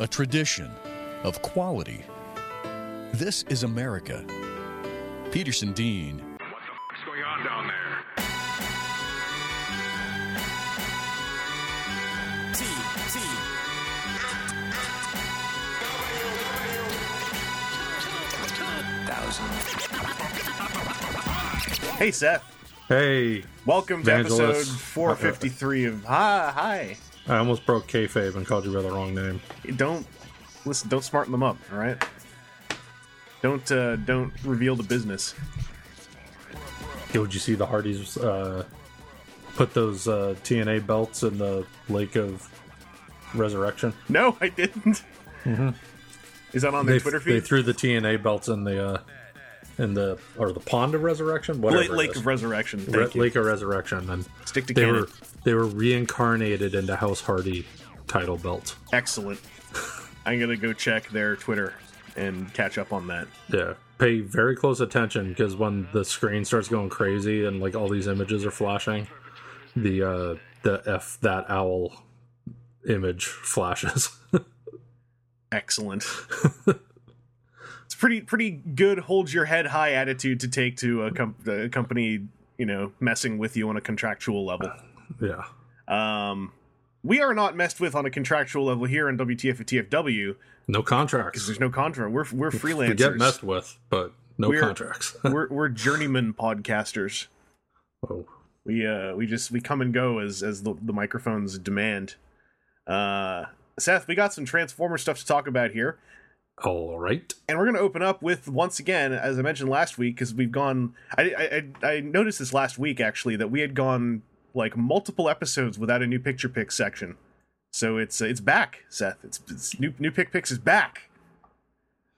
a tradition of quality. This is America. Peterson Dean. What the fuck's going on down there? T T thousand. Hey, Seth. Hey, Welcome to Evangelist. episode 453 of Hi. Hi. I almost broke kayfabe and called you by the wrong name. Don't listen. Don't smarten them up. All right. Don't uh, don't reveal the business. Yo, did you see the Hardys uh, put those uh, TNA belts in the Lake of Resurrection? No, I didn't. Is that on their They, Twitter feed? they threw the TNA belts in the uh, in the or the Pond of Resurrection, whatever. Lake, Lake of Resurrection. Thank Re- you. Lake of Resurrection, and Stick to they were they were reincarnated into House Hardy title belt. Excellent. I'm gonna go check their Twitter and catch up on that. Yeah, pay very close attention because when the screen starts going crazy and like all these images are flashing, the uh the f that owl image flashes. Excellent. it's pretty pretty good. Hold your head high attitude to take to a, com- a company, you know, messing with you on a contractual level. Yeah, Um, we are not messed with on a contractual level here in WTF and TFW no contracts. because there's no contract. We're we're freelancers. We get messed with, but no We're- contracts. we're we're journeyman podcasters. oh, We uh we just we come and go as as the, the microphones demand. Uh, Seth, we got some Transformer stuff to talk about here. all right. and we're going to open up with once again, as I mentioned last week, because we've gone. I I I noticed this last week actually that we had gone like multiple episodes without a new picture pick section. So it's it's back, Seth. It's, it's new new pick picks is back.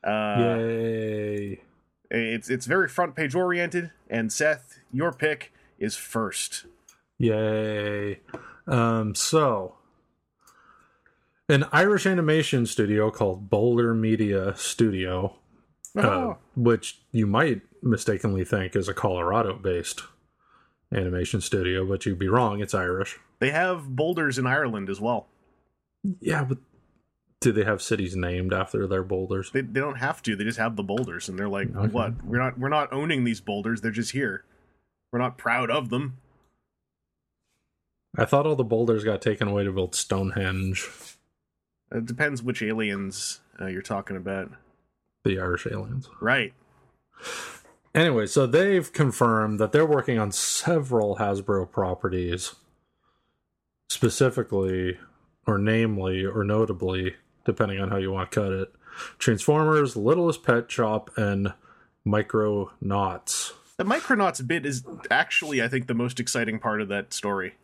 Uh, Yay! it's it's very front page oriented, and Seth, your pick is first. Yay! Um, so an Irish animation studio called Boulder Media Studio uh, Oh. which you might mistakenly think is a Colorado based animation studio, but you'd be wrong. It's Irish. They have boulders in Ireland as well. Yeah, but do they have cities named after their boulders? They, they don't have to. They just have the boulders, and they're like, Okay. "What? We're not we're not owning these boulders. They're just here. We're not proud of them." I thought all the boulders got taken away to build Stonehenge, It depends which aliens uh, you're talking about. the Irish aliens. Right. Anyway, so they've confirmed that they're working on several Hasbro properties, specifically, or namely, or notably, depending on how you want to cut it Transformers, Littlest Pet Shop, and Micronauts. The Micronauts bit is actually, I think, the most exciting part of that story.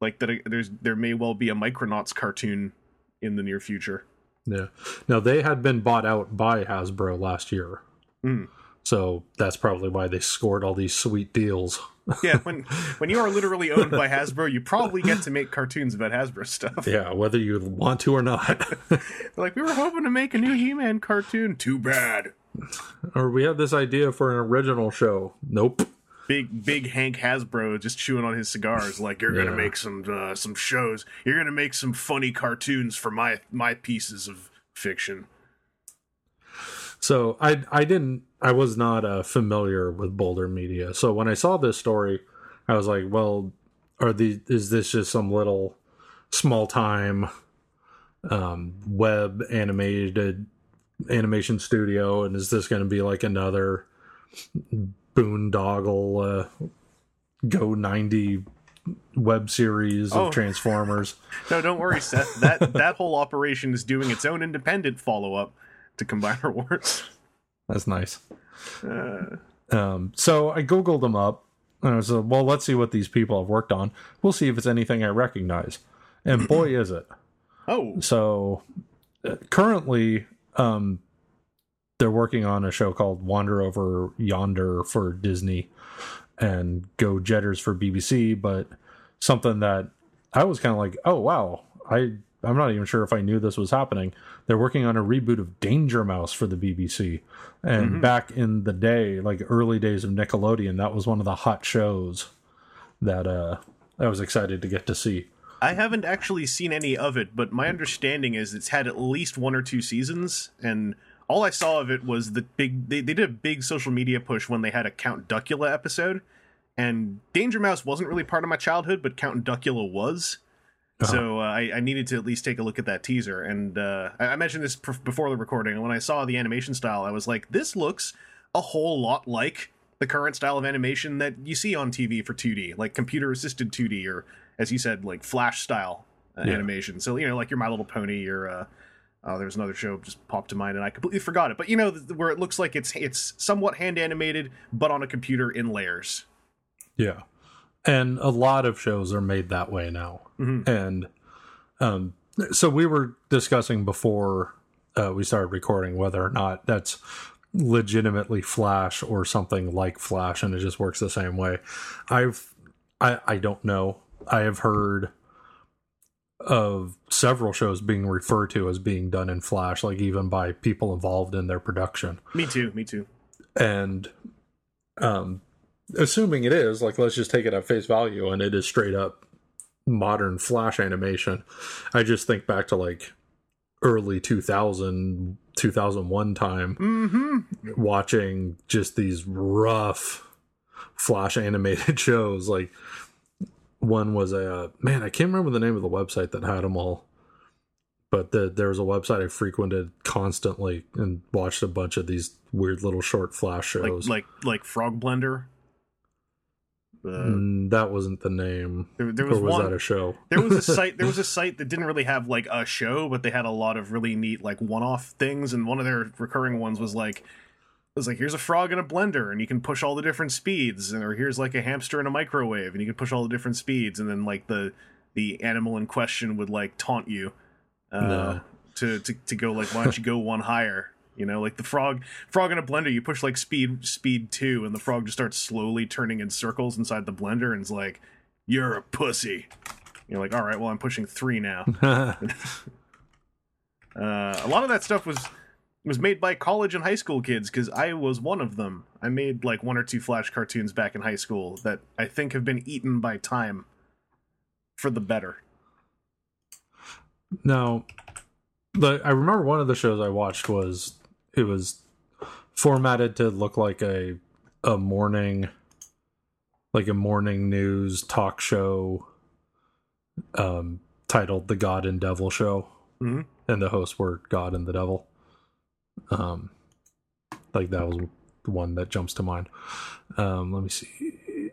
Like that, there's there may well be a Micronauts cartoon in the near future. Yeah. Now, they had been bought out by Hasbro last year. Hmm. So that's probably why they scored all these sweet deals. Yeah, when when you are literally owned by Hasbro, you probably get to make cartoons about Hasbro stuff. Yeah, whether you want to or not. Like we were hoping to make a new He-Man cartoon. Too bad. or we have this idea for an original show. Nope. Big big Hank Hasbro just chewing on his cigars. Like you're gonna Yeah. make some uh, some shows. You're gonna make some funny cartoons for my my pieces of fiction. So I I didn't I was not uh, familiar with Boulder Media. So when I saw this story, I was like, well, are the is this just some little small time um, web animated animation studio, and is this going to be like another boondoggle uh, Go ninety web series of Oh. Transformers? No, don't worry, Seth. That that whole operation is doing its own independent follow up to Combiner Wars. That's nice. Uh, Um, so I googled them up, and I like, "Well, let's see what these people have worked on. We'll see if it's anything I recognize." And boy, is it! oh, So uh, currently, um, they're working on a show called Wander Over Yonder for Disney and Go Jetters for BBC, but something that I was kind of like, "Oh wow!" I I'm not even sure if I knew this was happening. They're working on a reboot of Danger Mouse for the BBC. And back in the day, like early days of Nickelodeon, that was one of the hot shows that uh I was excited to get to see. I haven't actually seen any of it, but my understanding is it's had at least one or two seasons, and all I saw of it was the big. They, they did a big social media push when they had a Count Duckula episode, and Danger Mouse wasn't really part of my childhood, but Count Duckula was. So uh, I, I needed to at least take a look at that teaser, and uh, I, I mentioned this pr- before the recording. And when I saw the animation style, I was like, "This looks a whole lot like the current style of animation that you see on TV for 2D, like computer assisted 2D, or as you said, like Flash style uh, Yeah. animation. So you know, like your My Little Pony, or uh, oh, there was another show just popped to mind, and I completely forgot it. But you know, th- where it looks like it's it's somewhat hand animated, but on a computer in layers. Yeah. And a lot of shows are made that way now. Mhm. And um, so we were discussing before uh, we started recording whether or not that's legitimately Flash or something like Flash and it just works the same way. I've I I don't know. I have heard of several shows being referred to as being done in Flash, like even by people involved in their production Me too. Me too. and um assuming it is like let's just take it at face value and it is straight up modern flash animation i just think back to like early 2000 2001 time Mm-hmm. watching just these rough flash animated shows like one was a man i can't remember the name of the website that had them all but the, there was a website i frequented constantly and watched a bunch of these weird little short flash Like shows like like Frog Blender. Mm, that wasn't the name there, there or was, was one. that a show there was a site there was a site that didn't really have like a show but they had a lot of really neat like one-off things and one of their recurring ones was like it was like here's a frog in a blender and you can push all the different speeds and or here's like a hamster in a microwave and you can push all the different speeds and then like the the animal in question would like taunt you uh No. to, to to go like why don't you go one higher you know like the frog frog in a blender you push like speed speed 2 and the frog just starts slowly turning in circles inside the blender and it's like you're a pussy you're like, all right, well, I'm pushing three now. Uh, a lot of that stuff was was made by college and high school kids because I was one of them. I made like one or two Flash cartoons back in high school that I think have been eaten by time for the better. Now, the I remember one of the shows I watched was it was formatted to look like a a morning like a morning news talk show um titled The God and Devil Show. Mhm. And the hosts were God and the Devil. Um like that was the one that jumps to mind. Um let me see.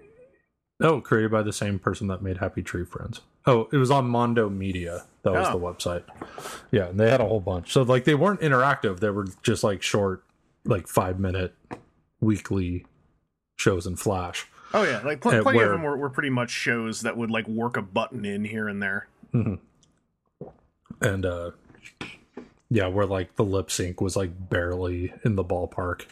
Oh, created by the same person that made Happy Tree Friends. Oh, it was on Mondo Media. That was Oh. the website. Yeah, and they had a whole bunch. So like they weren't interactive. They were just like short, like five minute weekly shows in Flash. Oh yeah, like pl- plenty where- of them were, were pretty much shows that would like work a button in here and there. And uh yeah, where like the lip sync was like barely in the ballpark.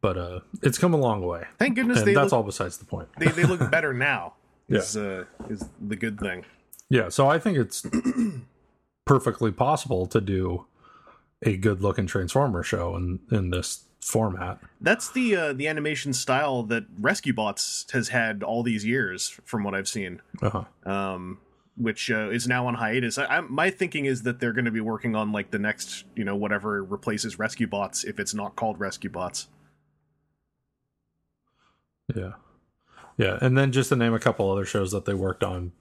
But uh it's come a long way. Thank goodness that's look, all besides the point. they they look better now. Yeah. Is uh, is the good thing. Yeah, so I think it's perfectly possible to do a good looking Transformer show in in this format. That's the uh, the animation style that Rescue Bots has had all these years, from what I've seen. Uh-huh. um, which uh, is now on hiatus. I, I, my thinking is that they're going to be working on like the next, you know, whatever replaces Rescue Bots if it's not called Rescue Bots. Yeah. Yeah, and then just to name a couple other shows that they worked on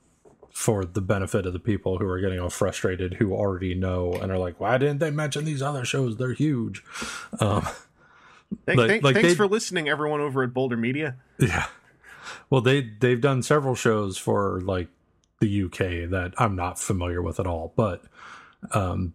for the benefit of the people who are getting all frustrated who already know and are like, why didn't they mention these other shows? They're huge. Um, Thank, Like- like thanks for listening, everyone over at Boulder Media. yeah. Well, they they've done several shows for like the UK that I'm not familiar with at all, but um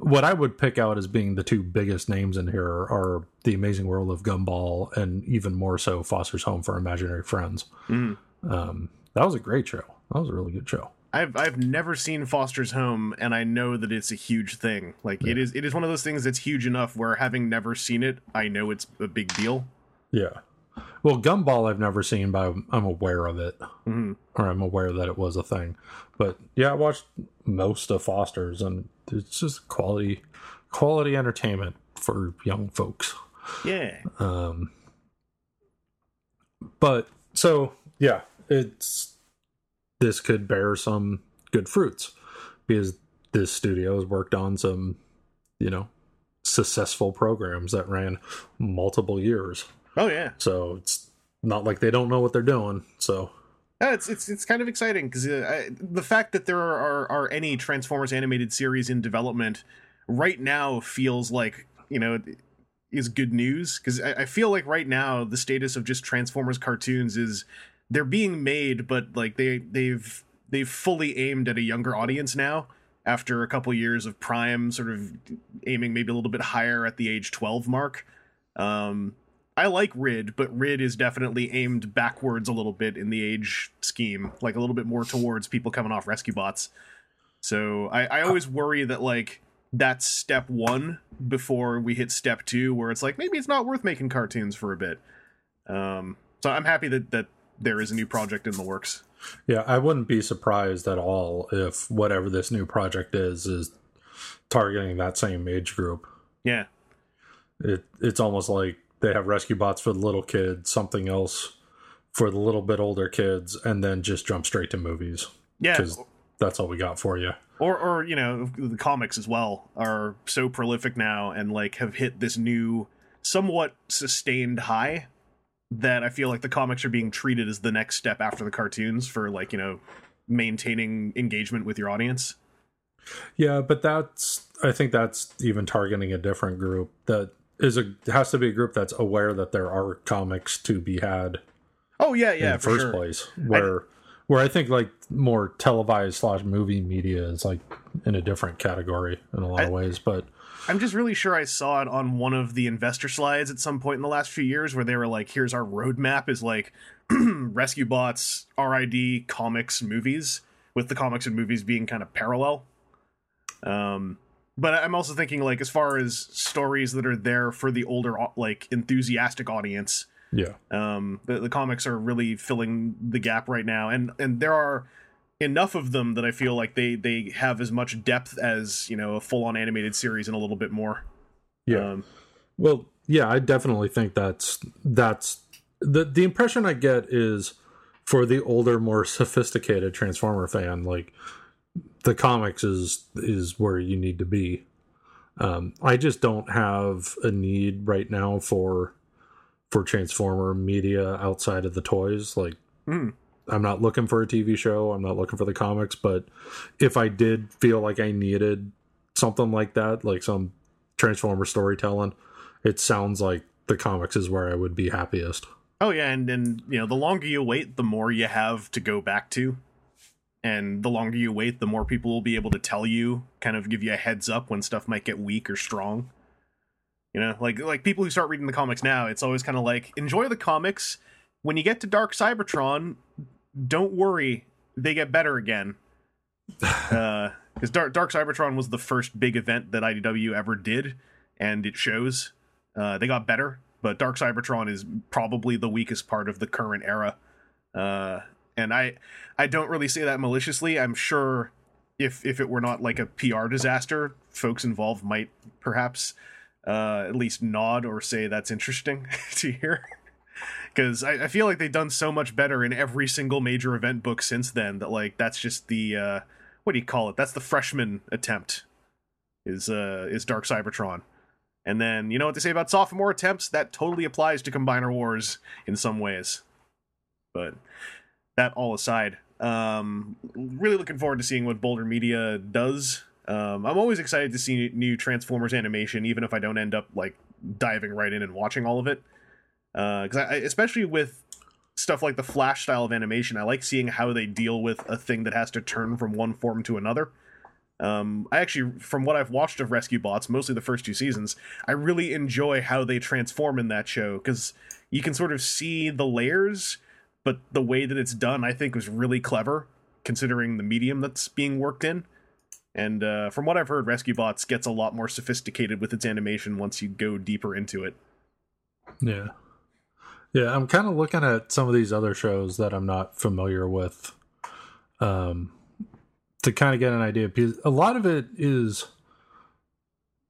what I would pick out as being the two biggest names in here are The Amazing World of Gumball and even more so Foster's Home for Imaginary Friends. Mhm. Um, that was a great show. That was a really good show. I've I've never seen Foster's Home, and I know that it's a huge thing. Like it is it is one of those things that's huge enough where having never seen it, I know it's a big deal. Yeah. Well, Gumball I've never seen, but I'm, I'm aware of it, Mhm. or I'm aware that it was a thing. But yeah, I watched most of Foster's, and it's just quality, quality entertainment for young folks. Yeah, Um, but so yeah, it's this could bear some good fruits because this studio has worked on some, you know, successful programs that ran multiple years. Oh yeah, So it's not like they don't know what they're doing. So Yeah, it's it's it's kind of exciting because uh, the fact that there are are any Transformers animated series in development right now feels like you know is good news because I, I feel like right now the status of just Transformers cartoons is they're being made, but like they they've they've fully aimed at a younger audience now after a couple years of Prime sort of aiming maybe a little bit higher at the age twelve mark. Um, I like Rid, but Rid is definitely aimed backwards a little bit in the age scheme, like a little bit more towards people coming off rescue bots. So I, I always worry that like that's step one before we hit step two, where it's like maybe it's not worth making cartoons for a bit. Um, so I'm happy that that there is a new project in the works. yeah, I wouldn't be surprised at all if whatever this new project is is targeting that same age group. Yeah, It it's almost like they have rescue bots for the little kids, something else for the little bit older kids, and then just jump straight to movies yeah. because that's all we got for you. or or you know the comics as well are so prolific now and like have hit this new somewhat sustained high that i feel like the comics are being treated as the next step after the cartoons for like you know maintaining engagement with your audience Yeah, but that's I think that's even targeting a different group that is a has to be a group that's aware that there are comics to be had oh yeah yeah in the for first sure place. Where where I think like more televised slash movie media is like in a different category in a lot of ways. But i'm just really sure i saw it on one of the investor slides at some point in the last few years where they were like here's our roadmap is like rescue bots rid comics movies with the comics and movies being kind of parallel. Um but i'm also thinking like as far as stories that are there for the older like enthusiastic audience yeah, um the, the comics are really filling the gap right now. And and there are enough of them that i feel like they they have as much depth as you know a full-on animated series and a little bit more yeah. um Well, yeah, I definitely think that's that's the the impression I get is for the older, more sophisticated Transformer fan, like the comics is is where you need to be. Um, I just don't have a need right now for for Transformer media outside of the toys. Like, Mm. I'm not looking for a TV show. I'm not looking for the comics. But if I did feel like I needed something like that, like some Transformer storytelling, it sounds like the comics is where I would be happiest. Oh yeah, and and you know, the longer you wait, the more you have to go back to. And the longer you wait, the more people will be able to tell you, kind of give you a heads up when stuff might get weak or strong. You know, like like people who start reading the comics now, it's always kind of like enjoy the comics. When you get to Dark Cybertron, don't worry, they get better again. Because Dark Dark Cybertron was the first big event that IDW ever did, and it shows. Uh, they got better, but Dark Cybertron is probably the weakest part of the current era. Uh, and I, I don't really say that maliciously. I'm sure if if it were not like a PR disaster, folks involved might perhaps uh, at least nod or say that's interesting to hear. Because I, I feel like they've done so much better in every single major event book since then that like that's just the uh, what do you call it? That's the freshman attempt. Is uh is Dark Cybertron. And then you know what they say about sophomore attempts? That totally applies to Combiner Wars in some ways. But that all aside, um, really looking forward to seeing what Boulder Media does. Um, I'm always excited to see new Transformers animation, even if I don't end up like diving right in and watching all of it. Because I, I, especially with stuff like the Flash style of animation, I like seeing how they deal with a thing that has to turn from one form to another. Um, I actually, from what I've watched of Rescue Bots, mostly the first two seasons, I really enjoy how they transform in that show because you can sort of see the layers, but the way that it's done, I think, was really clever considering the medium that's being worked in. And uh, from what I've heard, Rescue Bots gets a lot more sophisticated with its animation once you go deeper into it. Yeah. Yeah, I'm kind of looking at some of these other shows that I'm not familiar with um to kind of get an idea because a lot of it is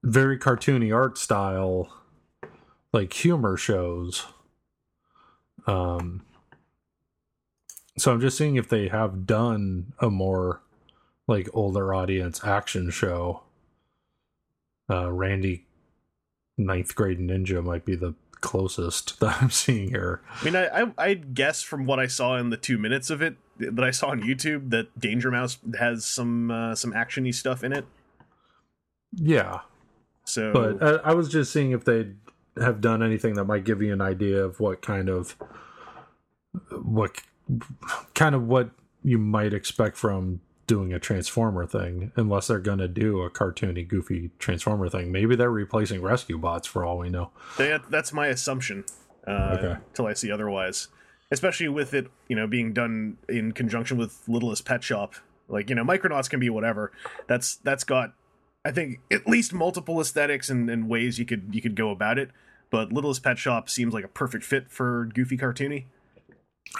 very cartoony art style like humor shows. Um so I'm just seeing if they have done a more like older audience action show, uh, Randy Ninth Grade Ninja might be the closest that I'm seeing here. I mean, I, I I'd guess from what I saw in the two minutes of it that I saw on YouTube that Danger Mouse has some uh, some actiony stuff in it. Yeah, So, but uh, I was just seeing if they have done anything that might give you an idea of what kind of what kind of what you might expect from doing a transformer thing unless they're going to do a cartoony goofy transformer thing maybe they're replacing rescue bots for all we know that, that's my assumption. Uh, Okay. Till I see otherwise, especially with it, you know, being done in conjunction with Littlest Pet Shop. Like you know, Micronauts can be whatever. That's that's got, I think, at least multiple aesthetics and, and ways you could you could go about it. But Littlest Pet Shop seems like a perfect fit for goofy cartoony.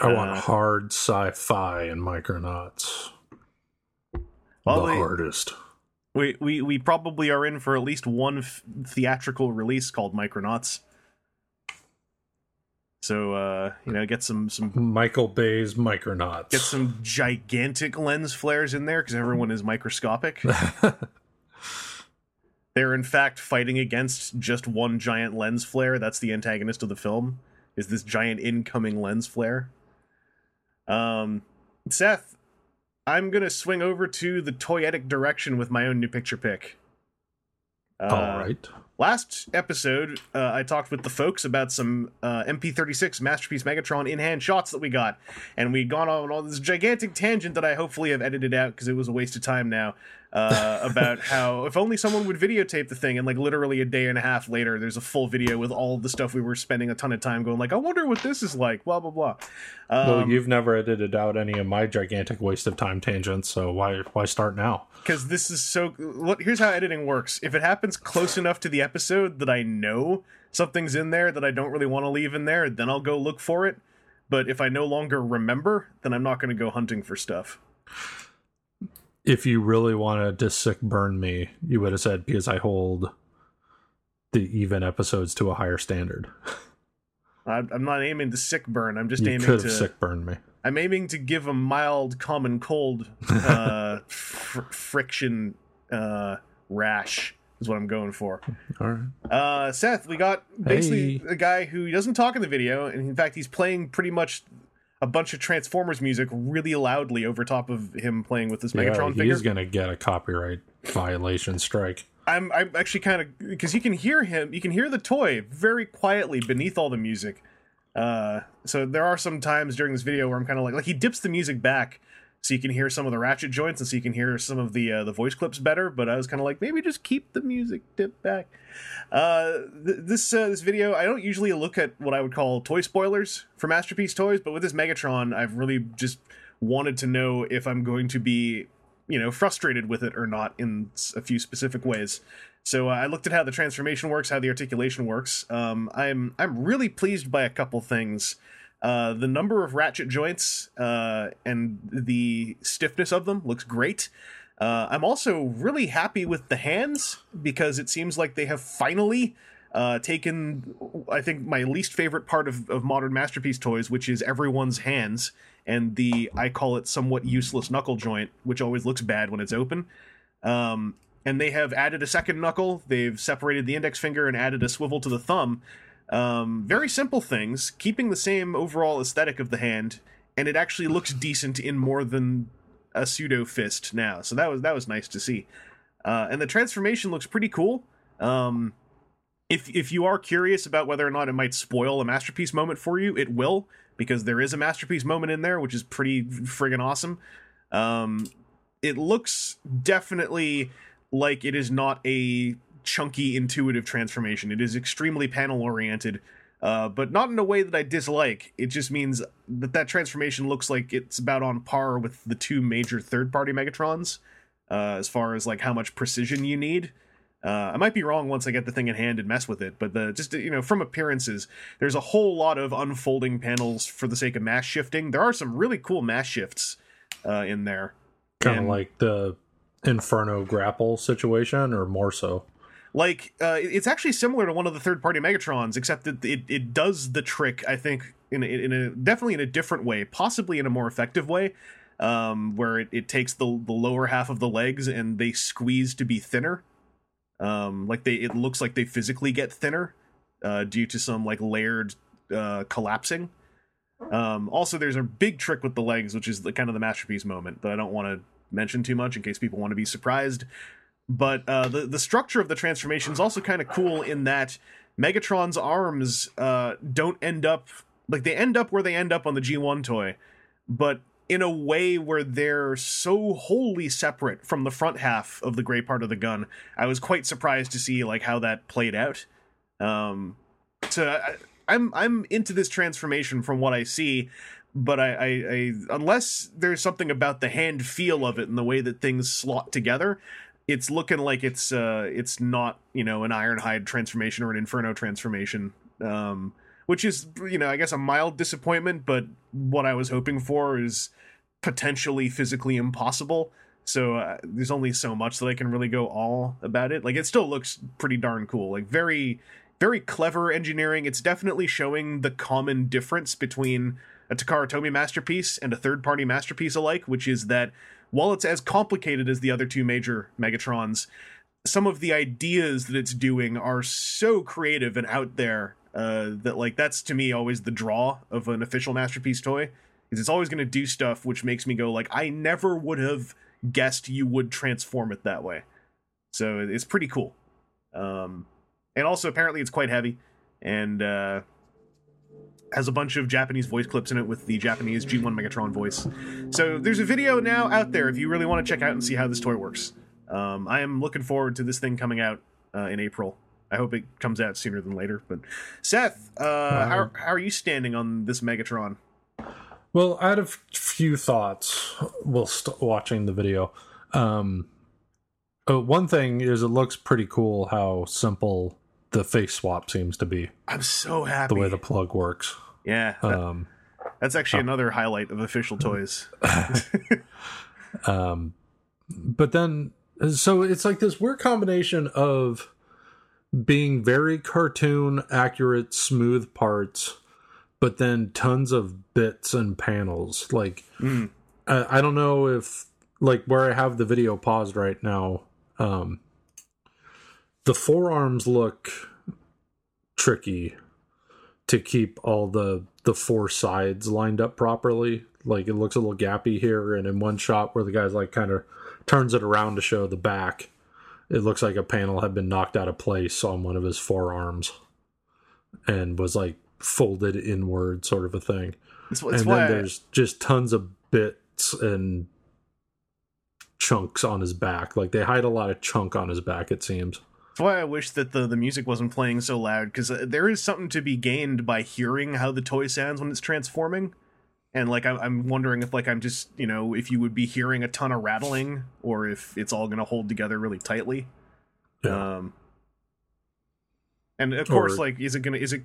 i want Uh, hard sci-fi and micronauts Well, the they- hardest We, we we probably are in for at least one f- theatrical release called Micronauts. So uh, you know, get some some michael bay's micronauts get some gigantic lens flares in there because everyone is microscopic. They're in fact fighting against just one giant lens flare. That's the antagonist of the film. Is this giant incoming lens flare? Um, Seth, I'm gonna swing over to the toyetic direction with my own new picture pick. Uh, all right Last episode, uh, I talked with the folks about some uh, MP36 Masterpiece Megatron in hand shots that we got. And we'd gone on all this gigantic tangent that I hopefully have edited out because it was a waste of time now. Uh, about how if only someone would videotape the thing, and like literally a day and a half later, there's a full video with all the stuff we were spending a ton of time going, like, I wonder what this is like, blah, blah, blah. Um, well you've never edited out any of my gigantic waste of time tangents so why why start now? Because this is so what here's how editing works. If it happens close enough to the episode that i know something's in there that i don't really want to leave in there then i'll go look for it. But if i no longer remember then i'm not going to go hunting for stuff if you really wanted to sick burn me, you would have said because I hold the even episodes to a higher standard. I'm not aiming to sick burn i'm just You aiming could to sick burn me. i'm aiming to give a mild common cold uh fr- friction uh rash is what i'm going for All right. Uh, Seth, we got basically Hey. a guy who doesn't talk in the video, and in fact, he's playing pretty much a bunch of Transformers music really loudly over top of him playing with his Yeah, Megatron figure. he's gonna get a copyright violation strike. I'm I'm actually kind of because you can hear him, you can hear the toy very quietly beneath all the music. Uh, so there are some times during this video where I'm kind of like, like he dips the music back so you can hear some of the ratchet joints and so you can hear some of the uh, the voice clips better. But I was kind of like, maybe just keep the music dipped back. Uh, th- this uh, this video, I don't usually look at what I would call toy spoilers for Masterpiece Toys, but with this Megatron, I've really just wanted to know if I'm going to be you know frustrated with it or not in a few specific ways. So uh, I looked at how the transformation works, how the articulation works. Um, I'm I'm really pleased by a couple things. Uh, the number of ratchet joints uh, and the stiffness of them looks great. Uh, I'm also really happy with the hands because it seems like they have finally uh, taken, I think, my least favorite part of, of modern masterpiece toys, which is everyone's hands and the I call it somewhat useless knuckle joint, which always looks bad when it's open. Um, and they have added a second knuckle. They've separated the index finger and added a swivel to the thumb. Um, very simple things, keeping the same overall aesthetic of the hand, and it actually looks decent in more than a pseudo fist now. So that was that was nice to see. Uh, and the transformation looks pretty cool. Um, if if you are curious about whether or not it might spoil a masterpiece moment for you, it will because there is a masterpiece moment in there, which is pretty friggin' awesome. Um, it looks definitely like it is not a chunky intuitive transformation. It is extremely panel oriented, uh, but not in a way that I dislike. It just means that that transformation looks like it's about on par with the two major third party Megatrons uh, as far as like how much precision you need. Uh, I might be wrong once I get the thing in hand and mess with it, but the just you know from appearances, there's a whole lot of unfolding panels for the sake of mass shifting. There are some really cool mass shifts uh, in there, Kind of like the Inferno grapple situation, or more so. Like uh, it's actually similar to one of the third party Megatrons, except that it, it does the trick. I think in a, in a definitely in a different way, possibly in a more effective way. um, where it, it takes the the lower half of the legs and they squeeze to be thinner. Um, like they it looks like they physically get thinner uh, due to some like layered uh, collapsing. Um, also, there's a big trick with the legs, which is the kind of the masterpiece moment that I don't want to mention too much in case people want to be surprised. But uh, the the structure of the transformation is also kind of cool in that Megatron's arms uh, don't end up like they end up where they end up on the G1 toy, but in a way where they're so wholly separate from the front half of the gray part of the gun. I was quite surprised to see like how that played out. Um, so I, I'm I'm into this transformation from what I see, but I, I, I unless there's something about the hand feel of it and the way that things slot together, it's looking like it's uh it's not you know an Ironhide transformation or an Inferno transformation. Um, which is you know I guess a mild disappointment, but what I was hoping for is potentially physically impossible. So uh, there's only so much that I can really go all about it. Like it still looks pretty darn cool. Like very very clever engineering. It's definitely showing the common difference between a Takara Tomy masterpiece and a third party masterpiece alike, which is that while it's as complicated as the other two major Megatrons, some of the ideas that it's doing are so creative and out there uh, that like that's to me always the draw of an official masterpiece toy is it's always going to do stuff which makes me go like I never would have guessed you would transform it that way. So it's pretty cool. Um, and also apparently it's quite heavy and uh, has a bunch of Japanese voice clips in it with the Japanese G1 Megatron voice. So there's a video now out there if you really want to check out and see how this toy works. Um, I am looking forward to this thing coming out uh, in April. I hope it comes out sooner than later. But Seth, uh, how, how are you standing on this Megatron? Well, I had a f- few thoughts whilst watching the video. Um, uh, one thing is, it looks pretty cool how simple the face swap seems to be. I'm so happy The way the plug works. yeah. that- Um, that's actually another highlight of official toys. um, but then, so it's like this weird combination of being very cartoon accurate, smooth parts, but then tons of bits and panels. Like, Mm. I, I don't know if like where I have the video paused right now. Um, the forearms look tricky to keep all the the four sides lined up properly. Like it looks a little gappy here, and in one shot where the guy's like kind of turns it around to show the back, it looks like a panel had been knocked out of place on one of his forearms, and was like folded inward, sort of a thing It's, it's and then I- there's just tons of bits and chunks on his back. Like they hide a lot of chunk on his back. It seems. That's why I wish that the, the music wasn't playing so loud because uh, there is something to be gained by hearing how the toy sounds when it's transforming, and like I'm, I'm wondering if like I'm just you know if you would be hearing a ton of rattling or if it's all gonna hold together really tightly. Yeah. Um, and of course, Or- like, is it gonna is it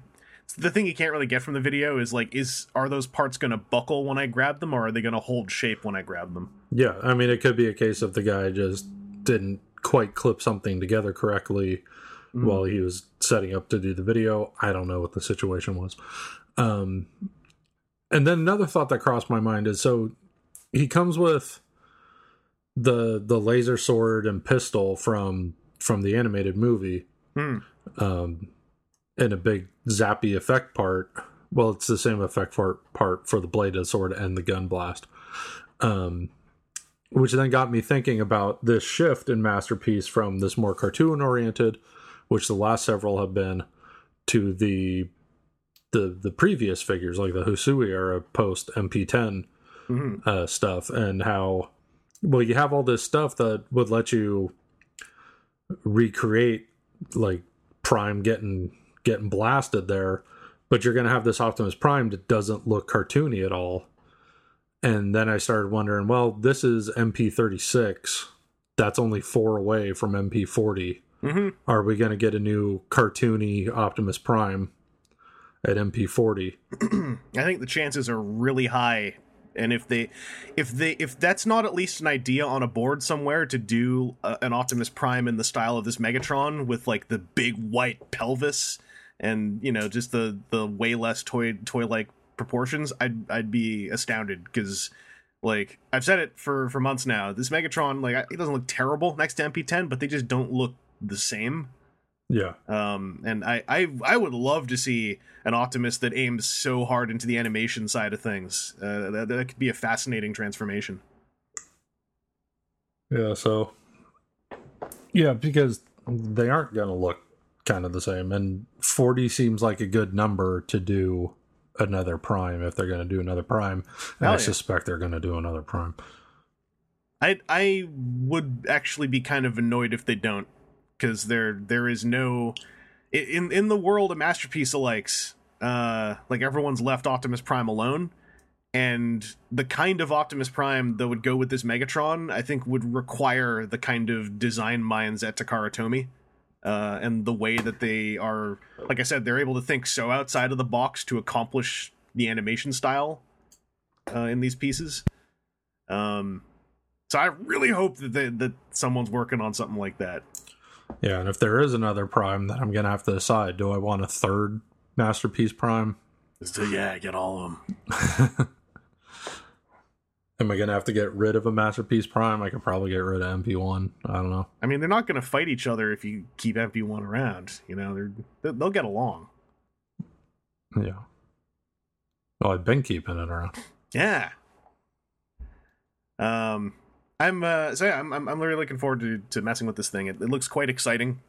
the thing you can't really get from the video is like is are those parts gonna buckle when I grab them or are they gonna hold shape when I grab them? yeah. I mean, it could be a case of the guy just didn't quite clip something together correctly Mm. while he was setting up to do the video. I don't know what the situation was. Um, and then another thought that crossed my mind is so he comes with the the laser sword and pistol from from the animated movie Hmm. um and a big zappy effect part well it's the same effect part part for the bladed sword and the gun blast um which then got me thinking about this shift in masterpiece from this more cartoon oriented which the last several have been to the the the previous figures like the Hasui era post MP10 Mhm. uh, stuff and how well you have all this stuff that would let you recreate like Prime getting getting blasted there, but you're gonna have this Optimus Prime that doesn't look cartoony at all. And then I started wondering, well, this is MP36. That's only four away from MP40. Mhm. Are we gonna get a new cartoony Optimus Prime at MP40? I think the chances are really high. And if they, if they, if that's not at least an idea on a board somewhere to do uh, an Optimus Prime in the style of this Megatron with like the big white pelvis and you know just the the way less toy toy like proportions, I'd I'd be astounded because Like I've said it for for months now. This Megatron, like it doesn't look terrible next to MP10, but they just don't look the same. Yeah. Um, and I, I I would love to see an Optimus that aims so hard into the animation side of things. Uh, that, that could be a fascinating transformation. Yeah, so yeah, because they aren't going to look kind of the same and 40 seems like a good number to do another prime if they're going to do another prime. And I yeah. suspect they're going to do another prime. I I would actually be kind of annoyed if they don't, because there there is no in in the world of masterpiece alikes. Uh, like everyone's left Optimus Prime alone, and the kind of Optimus Prime that would go with this Megatron, I think, would require the kind of design minds at Takara Tomy. Uh, and the way that they are, like I said, they're able to think so outside of the box to accomplish the animation style uh, in these pieces. Um, so I really hope that they, that someone's working on something like that. Yeah, and if there is another prime, then I'm going to have to decide do I want a third masterpiece prime? So yeah, get all of them. Am I going to have to get rid of a masterpiece prime? I could probably get rid of MP1. I don't know. I mean, they're not going to fight each other if you keep MP1 around. You know, they're they- they'll get along. Yeah. Well, I've been keeping it around. Yeah. Um, I'm uh, so yeah, I'm I'm, I'm really looking forward to to messing with this thing. It, it looks quite exciting,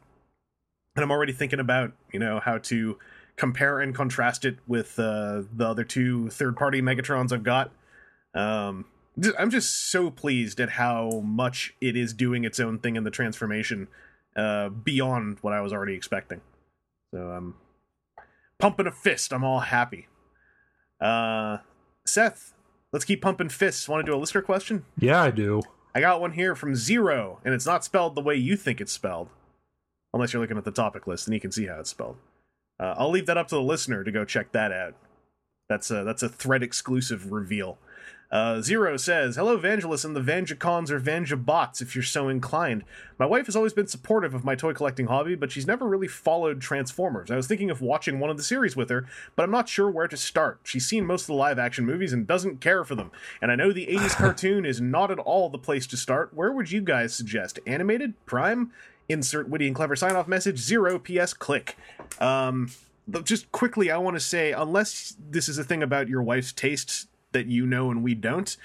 and I'm already thinking about you know how to compare and contrast it with uh, the other two third party Megatrons I've got. Um, I'm just so pleased at how much it is doing its own thing in the transformation, uh, beyond what I was already expecting. So I'm pumping a fist. I'm all happy. Uh, Seth, let's keep pumping fists. Want to do a listener question? Yeah, I do. I got one here from Zero, and it's not spelled the way you think it's spelled. Unless you're looking at the topic list, and you can see how it's spelled. Uh, I'll leave that up to the listener to go check that out. That's a that's a thread exclusive reveal. Uh, Zero says, "Hello, Vangelis and the Vanjacons or Vanjabots, if you're so inclined. My wife has always been supportive of my toy collecting hobby, but she's never really followed Transformers. I was thinking of watching one of the series with her, but I'm not sure where to start. She's seen most of the live action movies and doesn't care for them. And I know the 80s cartoon is not at all the place to start. Where would you guys suggest? Animated? Prime? Insert witty and clever sign off message. Zero PS click. Um, just quickly, I want to say, unless this is a thing about your wife's taste that you know and we don't,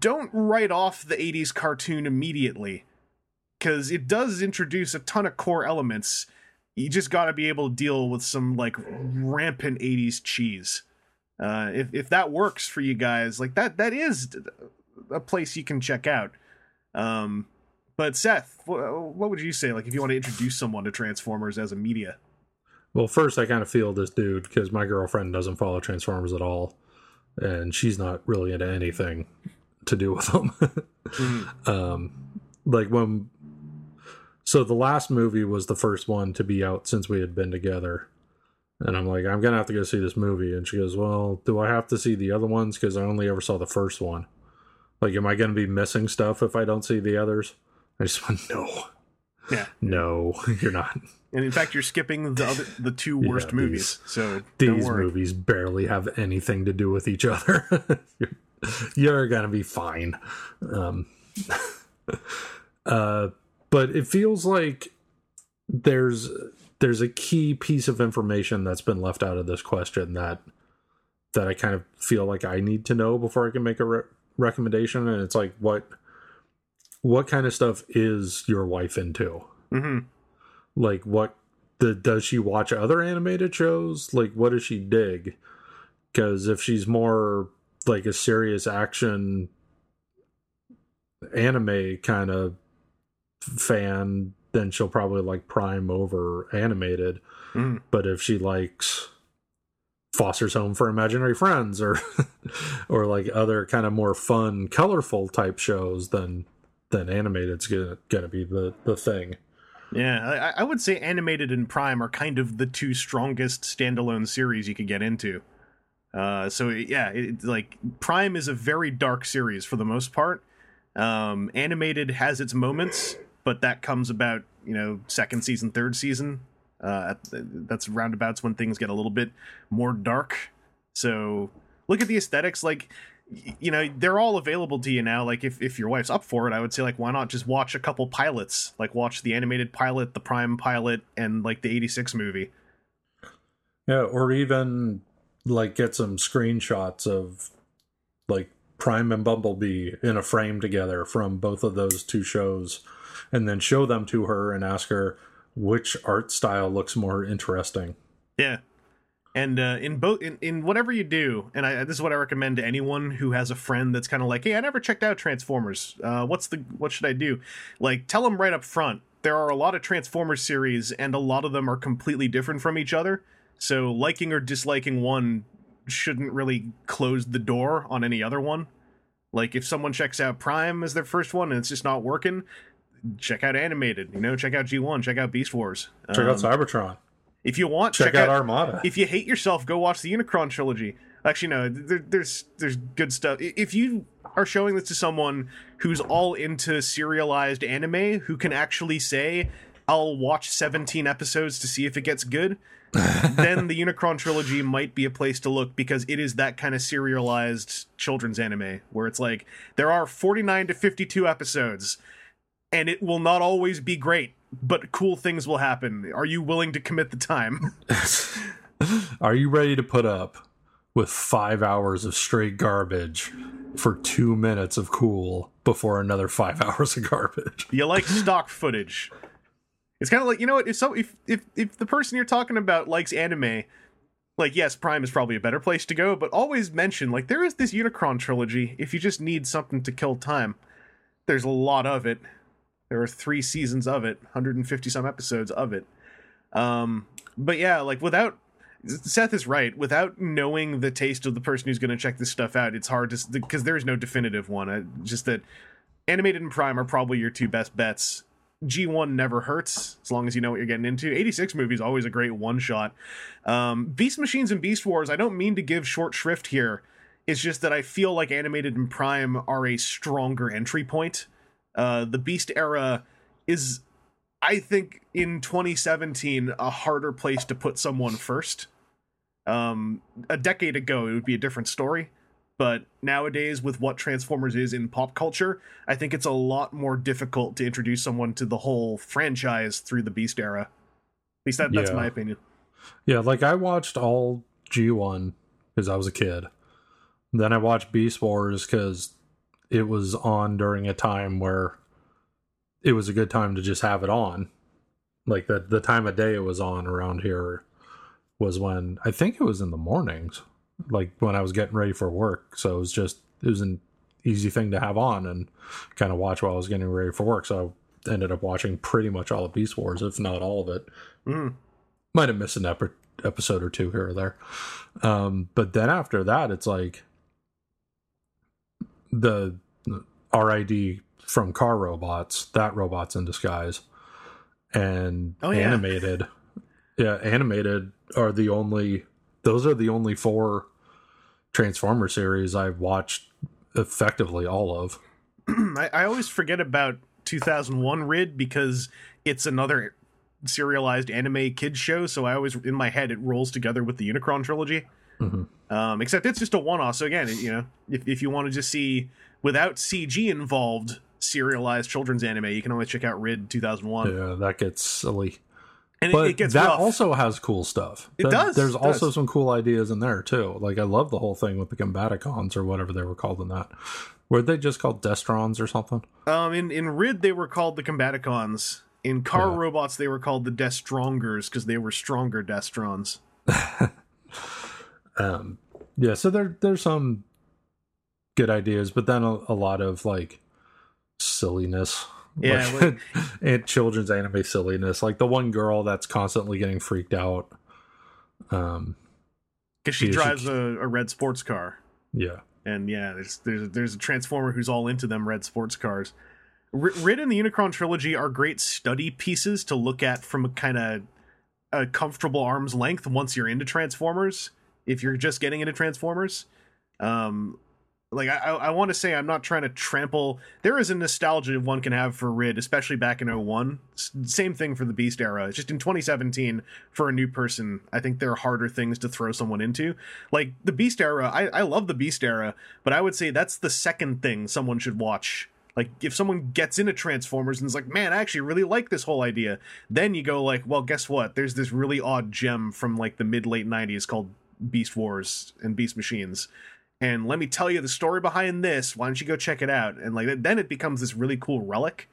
don't write off the 80s cartoon immediately. Because it does introduce a ton of core elements. You just got to be able to deal with some, like, rampant 80s cheese. Uh, if, if that works for you guys, like, that that is a place you can check out. Um, but Seth, wh- what would you say? Like, if you want to introduce someone to Transformers as a media? Well, first, I kind of feel this dude because my girlfriend doesn't follow Transformers at all, and she's not really into anything to do with them. um, like when, so the last movie was the first one to be out since we had been together, and I'm like, I'm gonna have to go see this movie, and she goes, Well, do I have to see the other ones because I only ever saw the first one? Like, am I gonna be missing stuff if I don't see the others? I just went, No, Yeah. no, you're not. And in fact, you're skipping the other, the two Yeah, worst these- movies. So these movies barely have anything to do with each other. you're, you're gonna be fine. Um, uh, but it feels like there's there's a key piece of information that's been left out of this question that that I kind of feel like I need to know before I can make a re- recommendation. And it's like what what kind of stuff is your wife into? hmm like what the, does she watch other animated shows like what does she dig because if she's more like a serious action anime kind of fan then she'll probably like prime over animated Mhm. but if she likes foster's home for imaginary friends or or like other kind of more fun colorful type shows then then animated's gonna, gonna be the the thing Yeah, I, I would say animated and Prime are kind of the two strongest standalone series you could get into. Uh, so yeah, it, like Prime is a very dark series for the most part. Um, animated has its moments, but that comes about you know second season, third season. Uh, that's roundabouts when things get a little bit more dark. So look at the aesthetics. Like you know they're all available to you now. Like if if your wife's up for it, I would say like why not just watch a couple pilots? Like watch the animated pilot, the Prime pilot, and like the '86 movie. Yeah, or even like get some screenshots of like Prime and Bumblebee in a frame together from both of those two shows and then show them to her and ask her which art style looks more interesting. Yeah. And uh, in both in, in whatever you do, and I, this is what I recommend to anyone who has a friend that's kind of like, "Hey, I never checked out Transformers. Uh, what's the what should I do?" Like, tell them right up front. There are a lot of Transformers series, and a lot of them are completely different from each other. So, liking or disliking one shouldn't really close the door on any other one. Like, if someone checks out Prime as their first one and it's just not working, check out Animated. You know, check out G One, check out Beast Wars. Check out Um, Cybertron. If you want, Check, out, Armada. if you hate yourself, go watch the Unicron trilogy. Actually, no, there, there's there's good stuff. If you are showing this to someone who's all into serialized anime, who can actually say, "I'll watch 17 episodes to see if it gets good," then the Unicron trilogy might be a place to look because it is that kind of serialized children's anime where it's like there are 49 to 52 episodes, and it will not always be great. But cool things will happen. Are you willing to commit the time? Are you ready to put up with five hours of straight garbage for two minutes of cool before another five hours of garbage? you like stock footage. It's kind of like you know what if so if if if the person you're talking about likes anime, like yes, Prime is probably a better place to go, but always mention like there is this Unicron trilogy if you just need something to kill time. There's a lot of it. There are 3 seasons of it, 150 some episodes of it. Um but yeah, like without Seth is right. Without knowing the taste of the person who's going to check this stuff out, it's hard to because there is no definitive one. I, just that animated and Prime are probably your two best bets. G1 never hurts as long as you know what you're getting into. 86 movies always a great one shot. Um, Beast Machines and Beast Wars, I don't mean to give short shrift here. It's just that I feel like animated and Prime are a stronger entry point. Uh, the Beast era is, I think, in 2017, a harder place to put someone first. Um, a decade ago, it would be a different story but nowadays with what transformers is in pop culture i think it's a lot more difficult to introduce someone to the whole franchise through the beast era at least that, that's Yeah. my opinion Yeah, like I watched all G1 because I was a kid. Then I watched Beast Wars because it was on during a time where it was a good time to just have it on. Like the the time of day it was on around here was when I think it was in the mornings, like when I was getting ready for work. So it was just it was an easy thing to have on and kind of watch while I was getting ready for work. So I ended up watching pretty much all of Beast Wars, if not all of it mm. might have missed an ep- episode or two here or there. Um, but then after that, it's like the RID from Car Robots, that Robots in Disguise, and Oh, yeah. animated. Yeah, animated are the only. Those are the only four Transformer series I've watched effectively all of. I, I always forget about 2001 rid because it's another serialized anime kids show so i always in my head it rolls together with the unicron trilogy Mhm. Um, except it's just a one-off so again you know if, if you want to just see without cg involved serialized children's anime you can always check out rid 2001 Yeah, that gets silly. and but it, it gets that rough. also has cool stuff. It That- does, There's it also does. some cool ideas in there too. Like I love the whole thing with the Combaticons or whatever they were called in that. Were they just called Destrons or something? Um, in in Rid they were called the Combaticons. In Car Yeah. Robots they were called the Destrongers because they were stronger Destrons. Um, yeah, so there there's some good ideas, but then a, a lot of like silliness. Yeah, like, and children's anime silliness. Like the one girl that's constantly getting freaked out. Um, Because she Yeah, she drives a red sports car. yeah, And yeah, there's there's there's a transformer who's all into them red sports cars. R- Rid and the Unicron trilogy are great study pieces to look at from a kind of a comfortable arm's length once you're into Transformers. If you're just getting into Transformers, um, like I, I want to say I'm not trying to trample. There is a nostalgia one can have for Rid, especially back in 01. S- Same thing for the Beast era. It's just in 2017 for a new person. I think there are harder things to throw someone into. Like the Beast era, I, I love the Beast era, but I would say that's the second thing someone should watch. Like if someone gets into Transformers and is like, man, I actually really like this whole idea, then you go like, well, guess what? There's this really odd gem from like the mid late 90s called Beast Wars and Beast Machines and let me tell you the story behind this. Why don't you go check it out? And like then it becomes this really cool relic.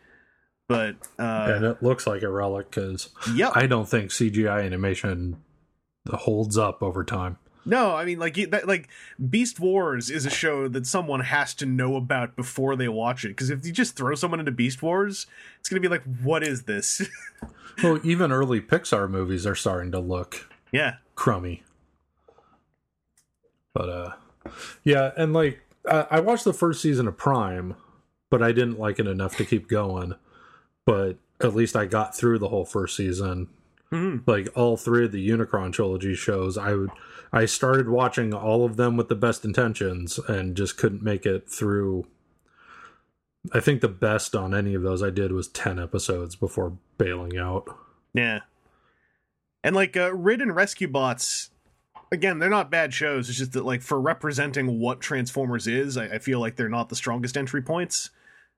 But uh and it looks like a relic because yep. I don't think CGI animation holds up over time. no, I mean like that, like Beast Wars is a show that someone has to know about before they watch it. Because if you just throw someone into Beast Wars, it's gonna be like, what is this? Well, even early Pixar movies are starting to look yeah, crummy. But uh yeah, and like I, I watched the first season of Prime, but I didn't like it enough to keep going. But at least I got through the whole first season. Mhm. Like all three of the Unicron trilogy shows, I would I started watching all of them with the best intentions and just couldn't make it through. I think the best on any of those I did was 10 episodes before bailing out. yeah. And like uh, Rid and Rescue Bots, again, they're not bad shows. It's just that like for representing what Transformers is, I, I feel like they're not the strongest entry points.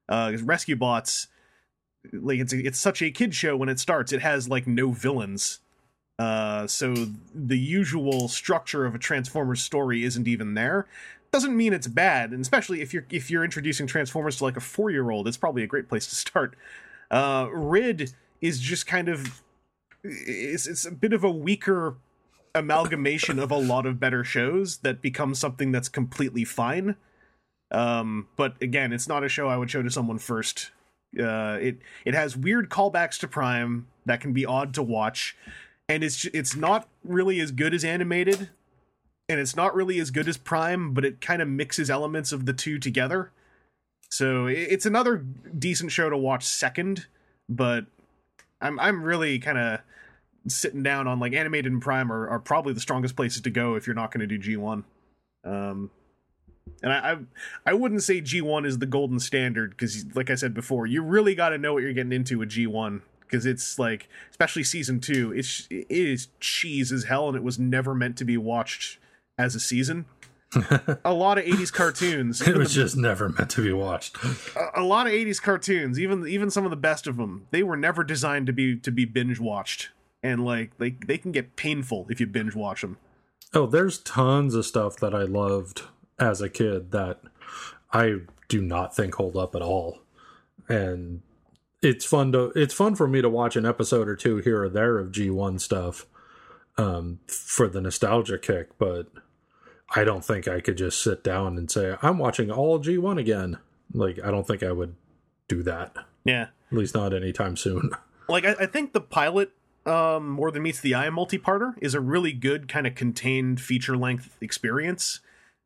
Uh, Rescue Bots, like it's it's such a kid show when it starts. It has like no villains. Uh, so the usual structure of a Transformers story isn't even there. Doesn't mean it's bad, and especially if you're if you're introducing Transformers to like a four year old, it's probably a great place to start. Uh, Rid is just kind of it's it's a bit of a weaker amalgamation of a lot of better shows that becomes something that's completely fine. Um, but again, it's not a show I would show to someone first. Uh, it it has weird callbacks to Prime that can be odd to watch, and it's it's not really as good as animated, and it's not really as good as Prime, but it kind of mixes elements of the two together. So i- it's another decent show to watch second, but I'm I'm really kind of sitting down on like animated and prime are, are probably the strongest places to go if you're not going to do g1 um and I, I i wouldn't say g1 is the golden standard because like i said before you really got to know what you're getting into with g1 because it's like especially season two it's it is cheese as hell and it was never meant to be watched as a season. A lot of 80s cartoons It was the- just never meant to be watched. a, a lot of 80s cartoons even even some of the best of them they were never designed to be to be binge watched and like they they can get painful if you binge watch them Oh, there's tons of stuff that I loved as a kid that I do not think hold up at all. And it's fun to it's fun for me to watch an episode or two here or there of G1 stuff um for the nostalgia kick, but I don't think I could just sit down and say I'm watching all G1 again. Like I don't think I would do that. yeah At least not anytime soon. like I, I think the pilot um more than meets the eye multi-parter is a really good kind of contained feature length experience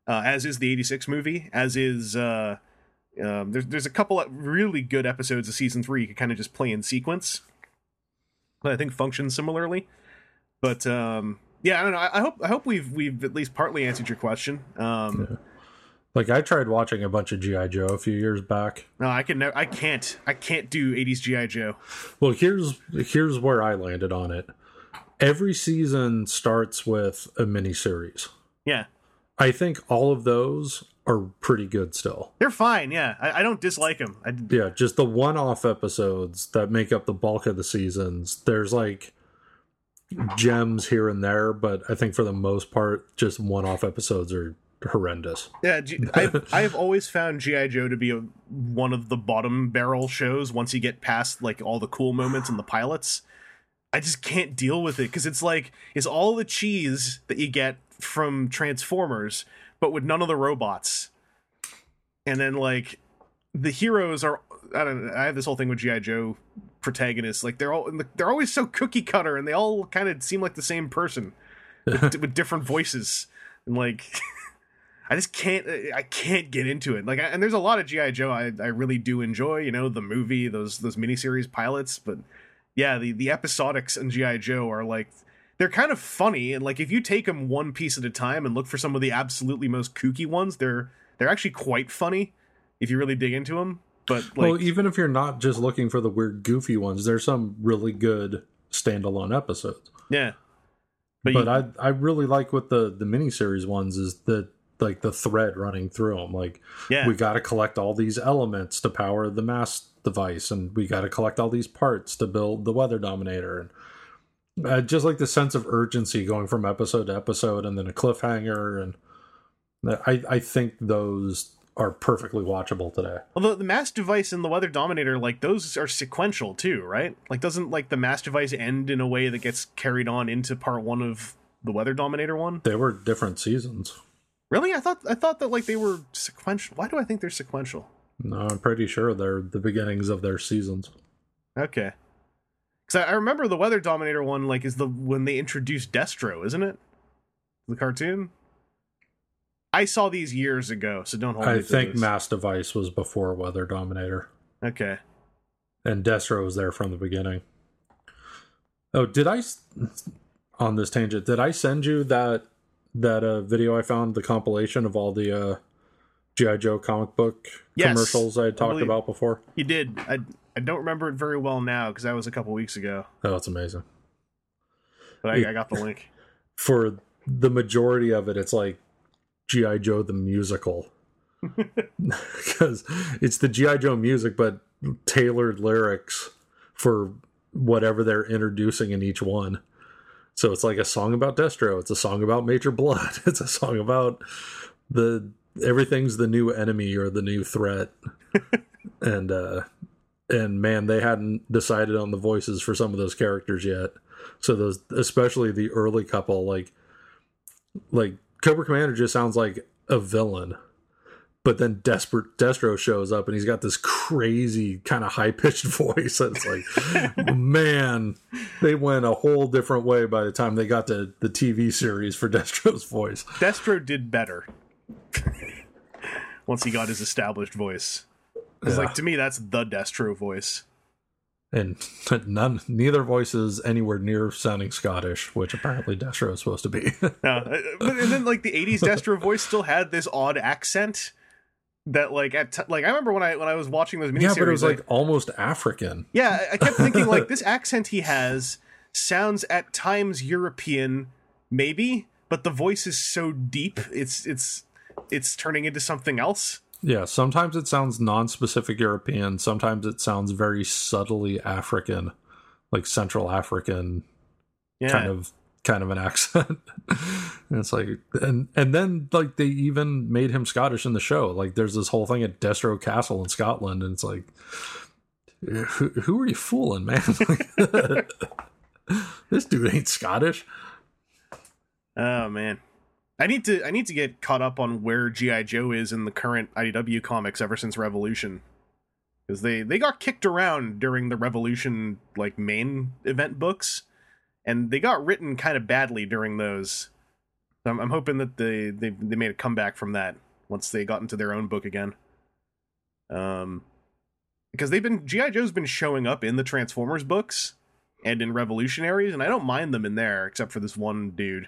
uh, as is the 86 movie as is uh um, there's there's a couple of really good episodes of season three you can kind of just play in sequence that I think function similarly. But um, yeah, I don't know. I, I hope I hope we've we've at least partly answered your question. Um, Like I tried watching a bunch of GI Joe a few years back. No, I can never. I can't. I can't do 80s GI Joe. Well, here's here's where I landed on it. Every season starts with a mini series. Yeah, I think all of those are pretty good still. they're fine. Yeah, I, I don't dislike them. I, Yeah, just the one-off episodes that make up the bulk of the seasons. There's like gems here and there, but I think for the most part, just one-off episodes are horrendous. yeah, G- I've I've always found GI Joe to be a, one of the bottom barrel shows. Once you get past like all the cool moments and the pilots, I just can't deal with it because it's like it's all the cheese that you get from Transformers, but with none of the robots. And then like the heroes are I don't know, I have this whole thing with GI Joe protagonists like they're all they're always so cookie cutter and they all kind of seem like the same person with, with different voices and like I just can't uh, I can't get into it like I, and there's a lot of GI Joe I, I really do enjoy you know the movie those those miniseries pilots but yeah the the episodics in GI Joe are like they're kind of funny and like if you take them one piece at a time and look for some of the absolutely most kooky ones they're they're actually quite funny if you really dig into them. But like, well, even if you're not just looking for the weird, goofy ones, there's some really good standalone episodes. yeah, But, you- I I really like what the the miniseries ones is the like the thread running through them. Like yeah, we got to collect all these elements to power the mass device, and we got to collect all these parts to build the weather dominator, and uh, just like the sense of urgency going from episode to episode, and then a cliffhanger, and I I think those are perfectly watchable today. Although the mass device and the weather dominator, like those are sequential too, right? Like, doesn't like the mass device end in a way that gets carried on into part one of the weather dominator one? They were different seasons. Really? I thought I thought that like they were sequential. Why do I think they're sequential? No, I'm pretty sure they're the beginnings of their seasons. Okay. Because I, remember the weather dominator one, like, is the when they introduced Destro, isn't it? The cartoon. I saw these years ago, so don't hold me I think this. Mass Device was before Weather Dominator, Okay. and Destro was there from the beginning. Oh, did I on this tangent? Did I send you that that uh, video I found the compilation of all the uh, GI Joe comic book Yes, commercials I had talked about before? You did. I I don't remember it very well now because that was a couple weeks ago. Oh, that's amazing. But I, Yeah. I got the link. For the majority of it, it's like GI Joe the musical because it's the GI Joe music, but tailored lyrics for whatever they're introducing in each one. So it's like a song about Destro. It's a song about Major Blood. It's a song about the everything's the new enemy or the new threat. and uh and man, they hadn't decided on the voices for some of those characters yet. So those especially the early couple like like Cobra Commander just sounds like a villain. But then Desperate Destro shows up and he's got this crazy kind of high pitched voice. And it's like, man, they went a whole different way by the time they got to the TV series for Destro's voice. Destro did better once he got his established voice. It's Yeah. like to me, that's the Destro voice. And none, neither voice is anywhere near sounding Scottish, which apparently Destro is supposed to be. Yeah, uh, but and then like the '80s Destro voice still had this odd accent that like at t- like I remember when I when I was watching those miniseries. yeah, but it was I- like almost African. Yeah, I- I kept thinking like this accent he has sounds at times European, maybe, but the voice is so deep, it's it's it's turning into something else. Yeah, sometimes it sounds non-specific European. Sometimes it sounds very subtly African, like Central African Yeah, kind of kind of an accent. and it's like, and and then like they even made him Scottish in the show. Like there's this whole thing at Destro Castle in Scotland, and it's like, who, who are you fooling, man? this dude ain't Scottish. Oh man. I need to I need to get caught up on where GI Joe is in the current IDW comics ever since Revolution. Cuz they they got kicked around during the Revolution like main event books and they got written kind of badly during those. So I'm, I'm hoping that they, they they made a comeback from that once they got into their own book again. Um because they've been GI Joe's been showing up in the Transformers books and in Revolutionaries and I don't mind them in there except for this one dude.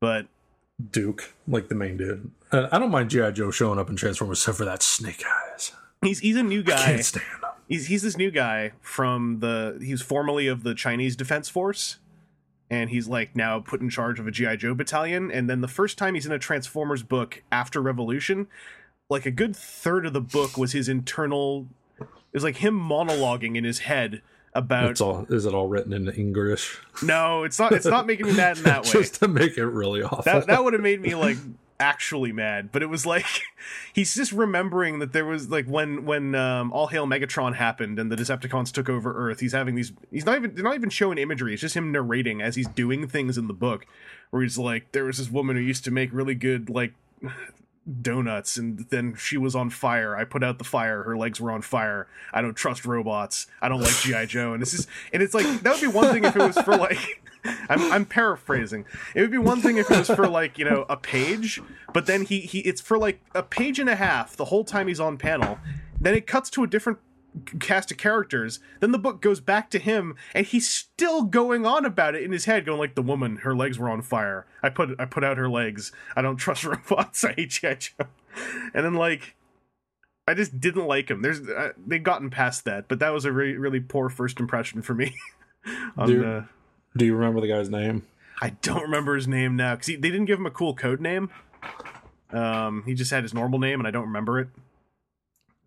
But Duke, like the main dude. Uh, I don't mind GI Joe showing up in Transformers, except for that Snake Eyes. he's he's a new I guy. can't stand him. He's he's this new guy from the he's formerly of the Chinese Defense Force, and he's like now put in charge of a GI Joe battalion. And then the first time he's in a Transformers book after Revolution, like a good third of the book was his internal. It was like him monologuing in his head about. It's all is it all written in English? no, it's not. It's not making me mad in that way. Just to make it really awful. that that would have made me like actually mad but it was like he's just remembering that there was like when when um all hail megatron happened and the decepticons took over earth he's having these he's not even they're not even showing imagery it's just him narrating as he's doing things in the book where he's like there was this woman who used to make really good like donuts and then she was on fire. I put out the fire. Her legs were on fire. I don't trust robots. I don't like gi joe. And it's just and it's like that would be one thing if it was for like I'm, I'm paraphrasing. It would be one thing if it was for like you know a page but then he he it's for like a page and a half the whole time he's on panel. Then it cuts to a different cast of characters then the book goes back to him and he's still going on about it in his head going like the woman her legs were on fire i put i put out her legs i don't trust robots i hate G.I. Joe and then like I just didn't like him. There's uh, they've gotten past that, but that was a really really poor first impression for me. on Dude. the, Do you remember the guy's name? I don't remember his name now because they didn't give him a cool code name. Um, he just had his normal name, and I don't remember it.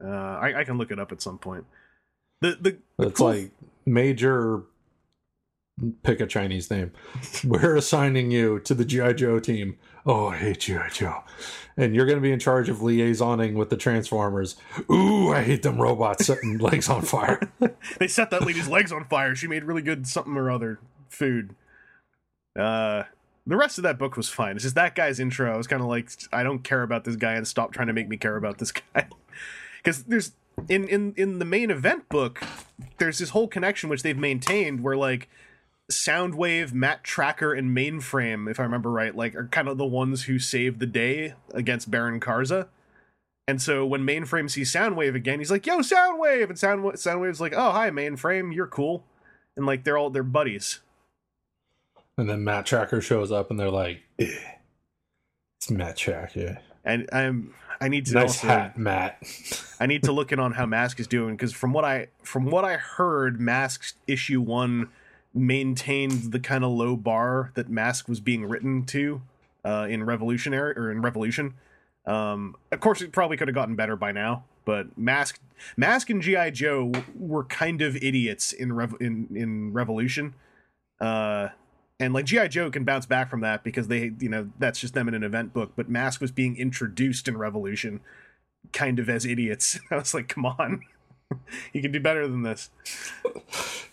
Uh, I, I can look it up at some point. The the, the It's cool- like major. Pick a Chinese name. We're assigning you to the GI Joe team. Oh, I hate GI Joe, and you're going to be in charge of liaisoning with the Transformers. Ooh, I hate them robots setting legs on fire. they set that lady's legs on fire. She made really good something or other food. Uh, the rest of that book was fine. It's just that guy's intro. I was kind of like, I don't care about this guy, and stop trying to make me care about this guy. Because there's in in in the main event book, there's this whole connection which they've maintained where like Soundwave, Matt Trakker, and Mainframe, if I remember right, like are kind of the ones who saved the day against Baron Karza. And so when Mainframe sees Soundwave again, he's like, "Yo, Soundwave!" And Sound Soundwave's like, "Oh, hi, Mainframe, you're cool." And like they're all they're buddies. and then Matt Trakker shows up, and they're like, eh, "It's Matt Trakker. And I'm I need to Nice also, hat, Matt." I need to look in on how Mask is doing because from what I from what I heard, Mask issue one maintained the kind of low bar that Mask was being written to uh, in Revolutionary or in Revolution. Um, of course, it probably could have gotten better by now, but Mask Mask and GI Joe were kind of idiots in Rev- in in Revolution. Uh, and like GI Joe can bounce back from that because they, you know, that's just them in an event book. But Mask was being introduced in Revolution, kind of as idiots. I was like, come on, you can do better than this.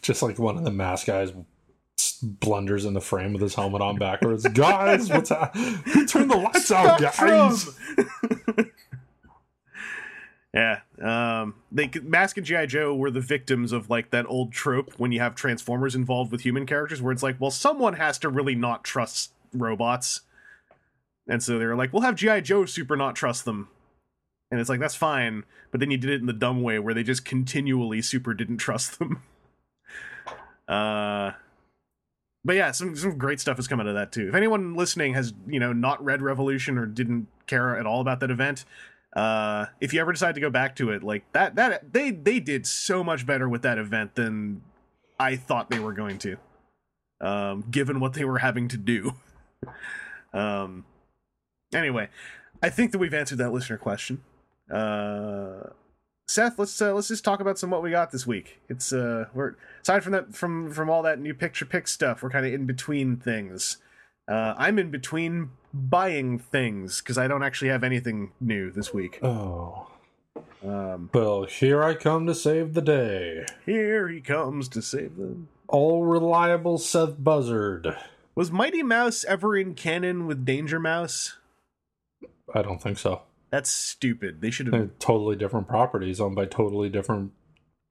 Just like one of the mask guys blunders in the frame with his helmet on backwards. guys, what's that? Who turned the lights out, guys? Yeah, um, they Mask and GI Joe were the victims of like that old trope when you have Transformers involved with human characters, where it's like, well, someone has to really not trust robots, and so they were like, we'll have GI Joe super not trust them, and it's like that's fine, but then you did it in the dumb way where they just continually super didn't trust them. Uh, but yeah, some some great stuff has come out of that too. If anyone listening has you know not read Revolution or didn't care at all about that event, uh, if you ever decide to go back to it, like that that they they did so much better with that event than I thought they were going to, um, given what they were having to do. um, anyway, I think that we've answered that listener question. Uh, Seth, let's uh, let's just talk about some what we got this week. It's uh, we're aside from that from from all that new picture pick stuff, we're kind of in between things. Uh, I'm in between buying things because I don't actually have anything new this week. Oh, Um, well, here I come to save the day. here he comes to save them. All reliable Seth Buzzard. Was Mighty Mouse ever in canon with Danger Mouse? I don't think so. That's stupid. They should have. They're totally different properties owned by totally different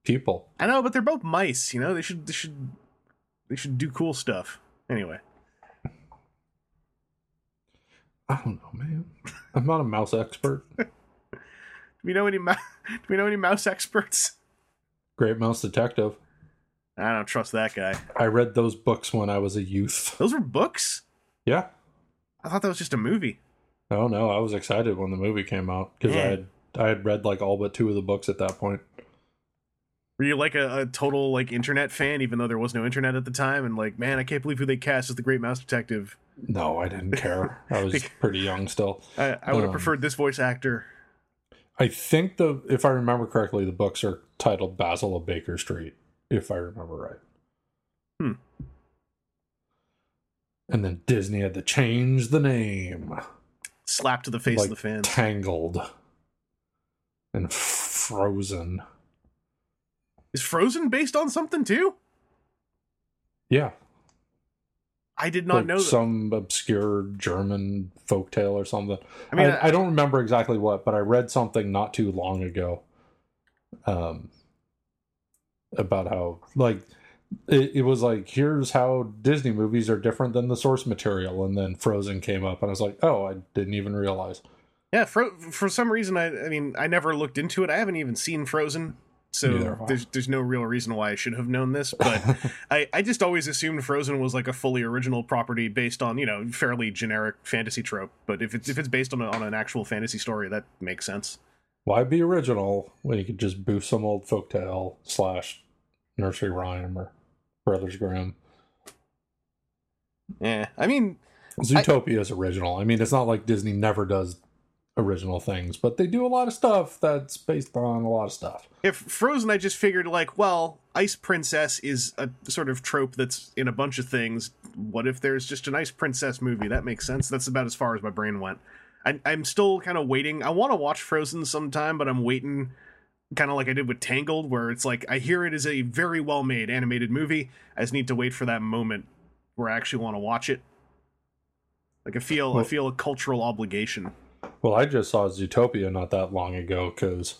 people. I know, but they're both mice. You know, they should. They should. They should do cool stuff. Anyway, I don't know, man. I'm not a mouse expert. do we know any? Mou- do we know any mouse experts? Great Mouse Detective. I don't trust that guy. I read those books when I was a youth. Those were books. Yeah. I thought that was just a movie. Oh no, I was excited when the movie came out because I had I had read like all but two of the books at that point. Were you like a, a total like internet fan, even though there was no internet at the time? And like, man, I can't believe who they cast as the Great Mouse Detective. No, I didn't care. I was pretty young still. I, I would have Um, preferred this voice actor. I think the if I remember correctly, the books are titled Basil of Baker Street, if I remember right. Hmm. And then Disney had to change the name. Slap to the face like of the fans. Tangled and Frozen. Is Frozen based on something too? Yeah, I did not like know that. some obscure German folktale or something. I mean, I, I don't remember exactly what, but I read something not too long ago, um, about how like it, it was like here's how Disney movies are different than the source material, and then Frozen came up, and I was like, oh, I didn't even realize. Yeah, for for some reason, I I mean, I never looked into it. I haven't even seen Frozen, so I. there's there's no real reason why I should have known this. But I I just always assumed Frozen was like a fully original property based on you know fairly generic fantasy trope. But if it's if it's based on a, on an actual fantasy story, that makes sense. Why be original when you could just boost some old folktale slash nursery rhyme or Brothers Grimm? Yeah, I mean, Zootopia is original. I mean, it's not like Disney never does original things, but they do a lot of stuff that's based on a lot of stuff. if Frozen, I just figured like, well, Ice Princess is a sort of trope that's in a bunch of things. What if there's just an Ice Princess movie? That makes sense. That's about as far as my brain went. I, I'm still kind of waiting. I want to watch Frozen sometime, but I'm waiting, kind of like I did with Tangled, where it's like I hear it is a very well made animated movie. I just need to wait for that moment where I actually want to watch it. Like I feel, I feel a cultural obligation. Well, I just saw Zootopia not that long ago because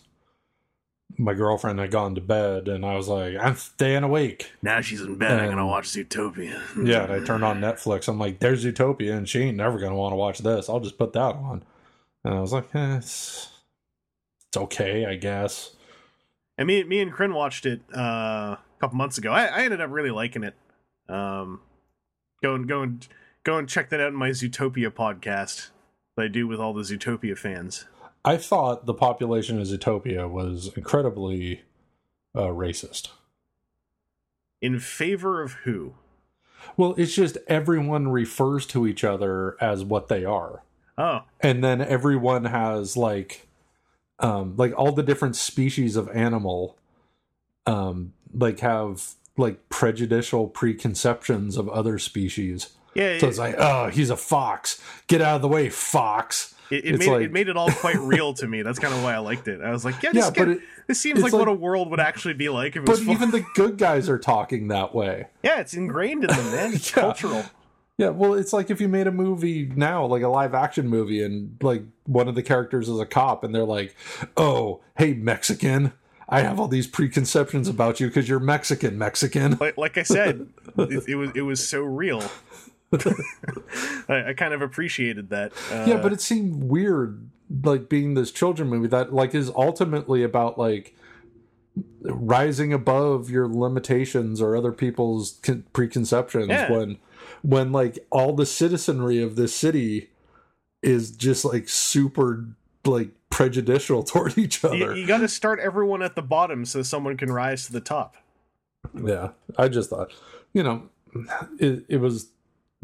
my girlfriend had gone to bed, and I was like, I'm staying awake. Now she's in bed. And, I'm gonna Um, watch Zootopia. Yeah, and I turned on Netflix. I'm like, there's Zootopia, and she ain't never gonna want to watch this. I'll just put that on. And I was like, eh, it's, it's okay, I guess. And me, me and Kryn watched it uh, a couple months ago. I, I ended up really liking it. Um, go and go and go and check that out in my Zootopia podcast I do with all the Zootopia fans. I thought the population of Zootopia was incredibly uh, racist. In favor of who? Well, it's just everyone refers to each other as what they are. Oh, and then everyone has like um like all the different species of animal um like have like prejudicial preconceptions of other species yeah. so It, it's like oh he's a fox get out of the way fox it, it made like- it made it all quite real to me. That's kind of why I liked it. I was like, yeah, yeah this, but it, this seems it's like, what a world would actually be like if it but was. even the good guys are talking that way yeah, it's ingrained in them, man. It's Yeah. cultural. yeah well it's like if you made a movie now like a live action movie and like one of the characters is a cop and they're like oh hey mexican i have all these preconceptions about you because you're mexican mexican like, like I said, it, it was it was so real. I, I kind of appreciated that. Uh, yeah but it seemed weird like being this children movie that like is ultimately about like rising above your limitations or other people's con- preconceptions Yeah. when when like all the citizenry of this city is just like super like prejudicial toward each you, other you got to start everyone at the bottom so someone can rise to the top. yeah i just thought you know it, it was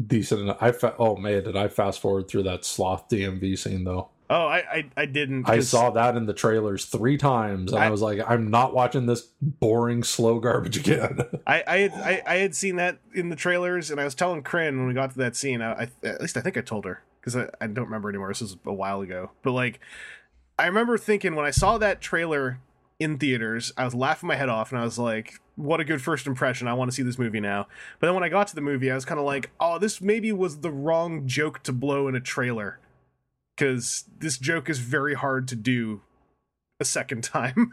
decent enough i fa- oh man did i fast forward through that sloth dmv scene though Oh, I I, I didn't. I saw that in the trailers three times, and I, I- was like, "I'm not watching this boring, slow garbage again." I I had, I I had seen that in the trailers, and I was telling Kryn when we got to that scene. I, I at least I think I told her because I, I don't remember anymore. This was a while ago, but like I remember thinking when I saw that trailer in theaters, I was laughing my head off, and I was like, "What a good first impression! I want to see this movie now." But then when I got to the movie, I was kind of like, "Oh, this maybe was the wrong joke to blow in a trailer." Because this joke is very hard to do a second time.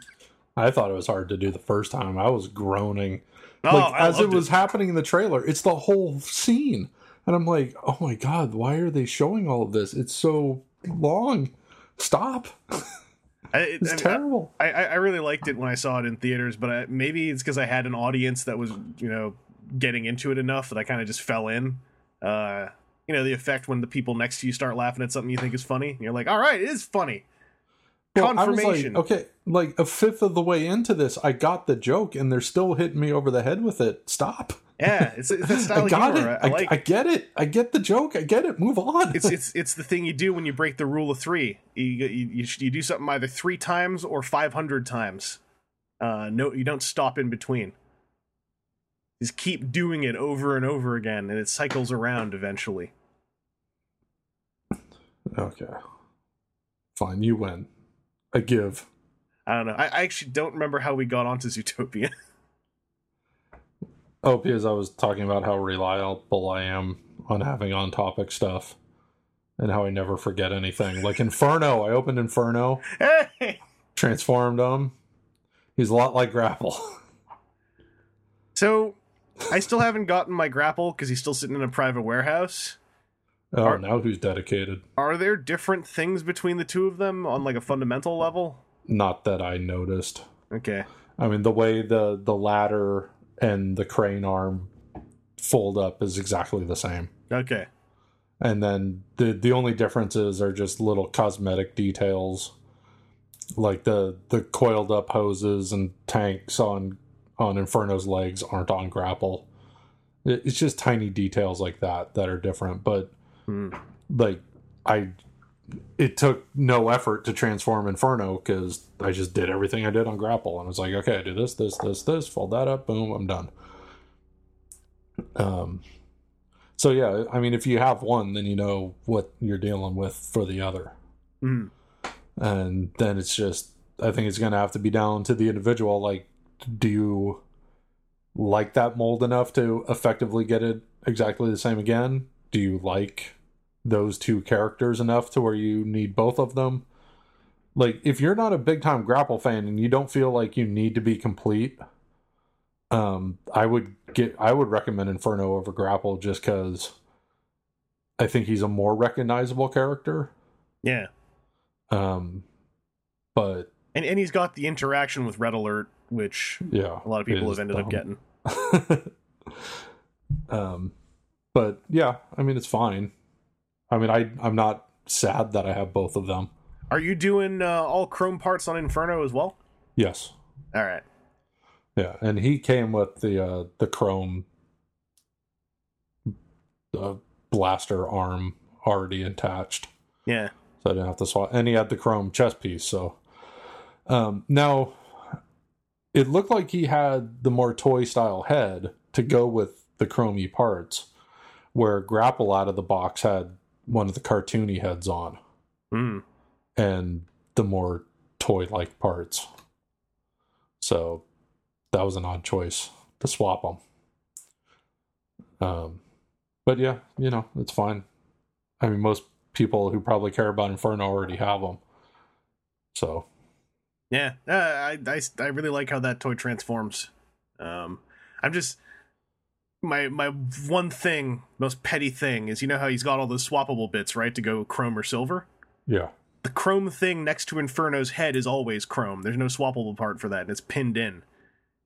I thought it was hard to do the first time. I was groaning, Oh, like I as it was happening in the trailer. It's the whole scene, and I'm like, "Oh my god, why are they showing all of this? It's so long. Stop! It's I mean, terrible." I, I I really liked it when I saw it in theaters, but I, maybe it's because I had an audience that was, you know, getting into it enough that I kind of just fell in. Uh, you know, the effect when the people next to you start laughing at something you think is funny, and you're like, "All right, it is funny." Well, Confirmation. like, okay, like a fifth of the way into this, I got the joke, and they're still hitting me over the head with it. Stop! Yeah, it's, it's that style I of got humor. it. I, I, I like. I get it. I get the joke. I get it. Move on. it's it's it's the thing you do when you break the rule of three. You you, you, you do something either three times or five hundred times. Uh, no, you don't stop in between. Just keep doing it over and over again, and it cycles around eventually. okay. Fine. You win. I give. I don't know. I, I actually don't remember how we got onto Zootopia. Oh, because I was talking about how reliable I am on having on topic stuff and how I never forget anything. Like Inferno, I opened Inferno, hey! transformed him. He's a lot like Grapple. So, I still haven't gotten my grapple because he's still sitting in a private warehouse. Oh, Are- now who's dedicated? Are there different things between the two of them on like a fundamental level? Not that I noticed. Okay. I mean, the way the the ladder and the crane arm fold up is exactly the same. Okay. And then the the only differences are just little cosmetic details, like the the coiled up hoses and tanks on on Inferno's legs aren't on Grapple. It- It's just tiny details like that that are different, but Hmm. like I it took no effort to transform Inferno because I just did everything I did on Grapple and I was like, okay, I do this, this, this, this, fold that up, boom, I'm done. Um, so yeah, I mean, if you have one, then you know what you're dealing with for the other, Mm. and then it's just, I think it's going to have to be down to the individual. Like, do you like that mold enough to effectively get it exactly the same again? Do you like those two characters enough to where you need both of them? Like, if you're not a big time grapple fan and you don't feel like you need to be complete, um, I would get I would recommend Inferno over Grapple just because I think he's a more recognizable character. Yeah. Um, but And and he's got the interaction with Red Alert, which yeah, a lot of people have ended up getting. um, but yeah, I mean it's fine. I mean I I'm not sad that I have both of them. Are you doing uh, all chrome parts on Inferno as well? Yes, All right. yeah, and he came with the uh, the chrome uh, blaster arm already attached. Yeah. so I didn't have to swap. And he had the chrome chest piece. So um, now it looked like he had the more toy style head to go with the chromey parts, where Grapple out of the box had one of the cartoony heads on Mm. and the more toy like parts. So that was an odd choice to swap them. Um, but yeah, you know, it's fine. I mean, most people who probably care about Inferno already have them. So Yeah. Uh, I, I I really like how that toy transforms. Um, I'm just my my one thing, most petty thing is you know how he's got all those swappable bits right to go chrome or silver. yeah, The chrome thing next to Inferno's head is always chrome. There's no swappable part for that, and it's pinned in.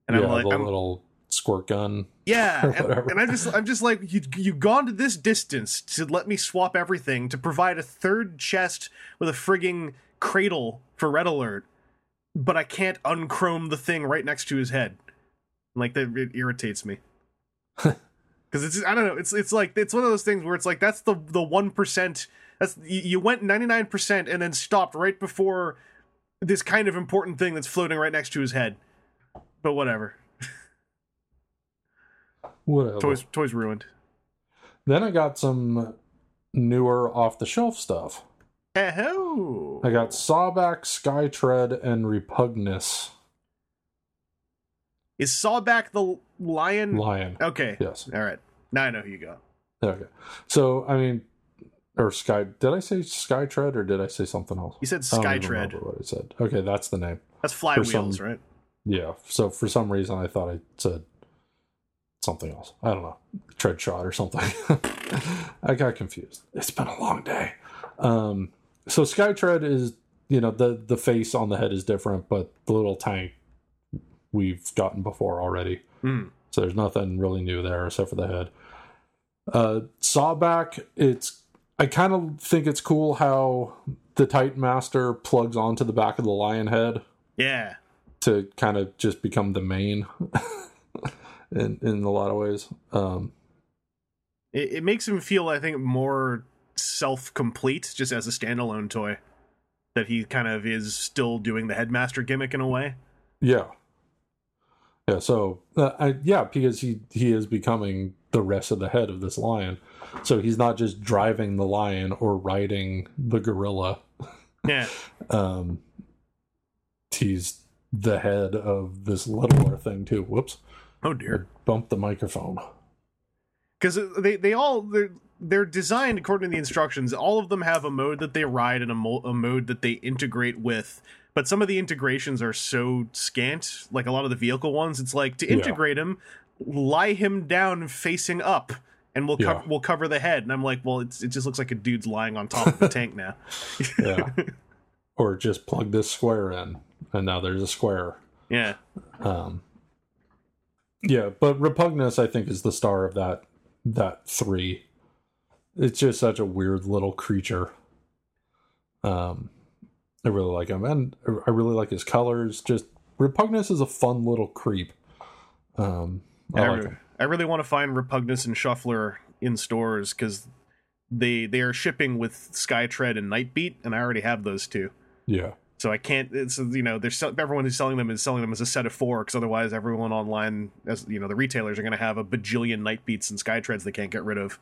And yeah, I'm like, I'm, little squirt gun. Yeah, and, and I'm just I'm just like you you've gone to this distance to let me swap everything to provide a third chest with a frigging cradle for Red Alert, but I can't unchrome the thing right next to his head. Like that it irritates me. Because it's I don't know it's it's like it's one of those things where it's like that's the the one percent that's you, you went ninety nine percent and then stopped right before this kind of important thing that's floating right next to his head. But whatever, Whatever. toys toys ruined. Then I got some newer off the shelf stuff. Oh, I got Sawback, Skytread, and Repugnus is Sawback the lion? Lion. Okay, Yes. all right. Now I know who you got. Okay. So I mean, or Sky. Did I say Skytread or did I say something else? You said Skytread. what I said. Okay, that's the name. That's flywheels, some- right? Yeah. So for some reason I thought I said something else. I don't know. Tread shot or something. I got confused. It's been a long day. Um so Skytread is you know, the the face on the head is different, but the little tank we've gotten before already. Hmm. So there's nothing really new there except for the head. Uh Sawback, it's I kind of think it's cool how the Titan Master plugs onto the back of the lion head Yeah, to kind of just become the main in in a lot of ways. Um, it, it makes him feel, I think, more self-complete just as a standalone toy. That he kind of is still doing the headmaster gimmick in a way. yeah, yeah. So uh, I, yeah, because he he is becoming the rest of the head of this lion. So he's not just driving the lion or riding the gorilla. Yeah, Um, he's the head of this littler thing too. Whoops! oh dear. Bump the microphone. because they they all they're they're designed according to the instructions. All of them have a mode that they ride and a, mo- a mode that they integrate with. But some of the integrations are so scant, like a lot of the vehicle ones. It's like to Yeah. integrate him, lie him down facing up, and we'll Yeah. cover we'll cover the head. And I'm like, well, it's, it just looks like a dude's lying on top of a tank now. Yeah. or just plug this square in, and now there's a square. Yeah. Um, yeah, but Repugnus, I think, is the star of that that three. It's just such a weird little creature. Um, I really like him, and I really like his colors. Just Repugnus is a fun little creep. Um, I I, like re- I really want to find Repugnus and Shuffler in stores because they they are shipping with Skytread and Nightbeat, and I already have those two. Yeah, So I can't. It's you know, there's everyone who's selling them is selling them as a set of four because otherwise everyone online, as you know, the retailers are going to have a bajillion Nightbeats and Skytreads they can't get rid of.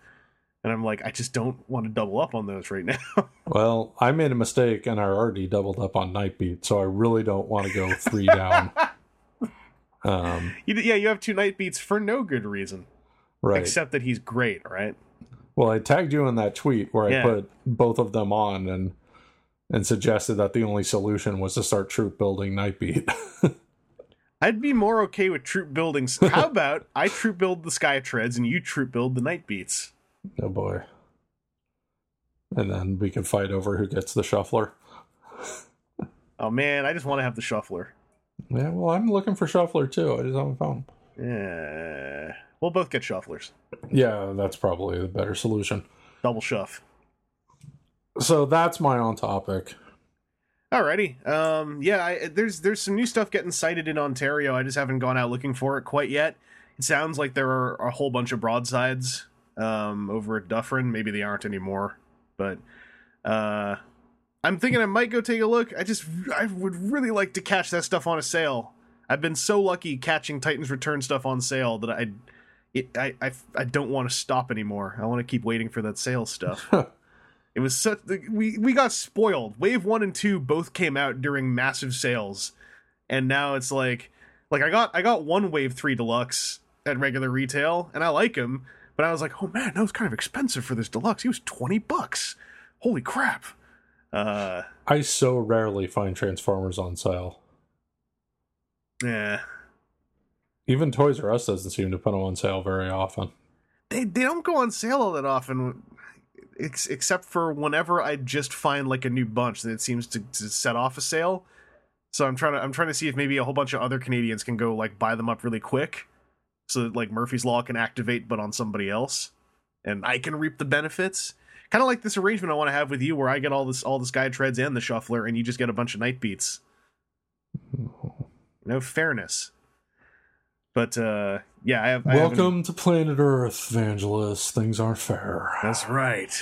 And I'm like, I just don't want to double up on those right now. Well, I made a mistake and I already doubled up on Nightbeat, so I really don't want to go three down. Um, you, yeah, you have two Nightbeats for no good reason, right. except that he's great, right? well, I tagged you in that tweet where I put both of them on and and suggested that the only solution was to start troop building Nightbeat. I'd be more okay with troop buildings. How about I troop build the Skytreads and you troop build the Nightbeats? Oh boy. And then we can fight over who gets the shuffler. Oh man, I just want to have the Shuffler. Yeah, well, I'm looking for shuffler too. I just haven't found. Yeah, we'll both get Shufflers. Yeah, that's probably the better solution. Double Shuff. So that's my on topic. Alrighty. Um, yeah, I, there's there's some new stuff getting sighted in Ontario. I just haven't gone out looking for it quite yet. It sounds like there are a whole bunch of broadsides um, over at Dufferin. Maybe they aren't anymore, but uh, I'm thinking I might go take a look. I just I would really like to catch that stuff on a sale. I've been so lucky catching Titans Return stuff on sale that I it, I, I I don't want to stop anymore. I want to keep waiting for that sale stuff. It was such we we got spoiled. Wave one and two both came out during massive sales, and now it's like like I got I got one Wave three deluxe at regular retail, and I like him, but I was like, oh man, that was kind of expensive for this deluxe. He was twenty bucks. Holy crap! Uh, I so rarely find Transformers on sale. yeah, Even Toys R Us doesn't seem to put them on sale very often. they they don't go on sale all that often. Ex- except for whenever I just find like a new bunch that it seems to, to set off a sale. So I'm trying to I'm trying to see if maybe a whole bunch of other Canadians can go like buy them up really quick, so that like Murphy's Law can activate, but on somebody else, and I can reap the benefits. Kind of like this arrangement I want to have with you, where I get all this all the Sky Treads and the Shuffler, and you just get a bunch of Night Beats. No fairness. But uh yeah, I have. I Welcome to planet Earth, Vangelis. Things aren't fair. That's right.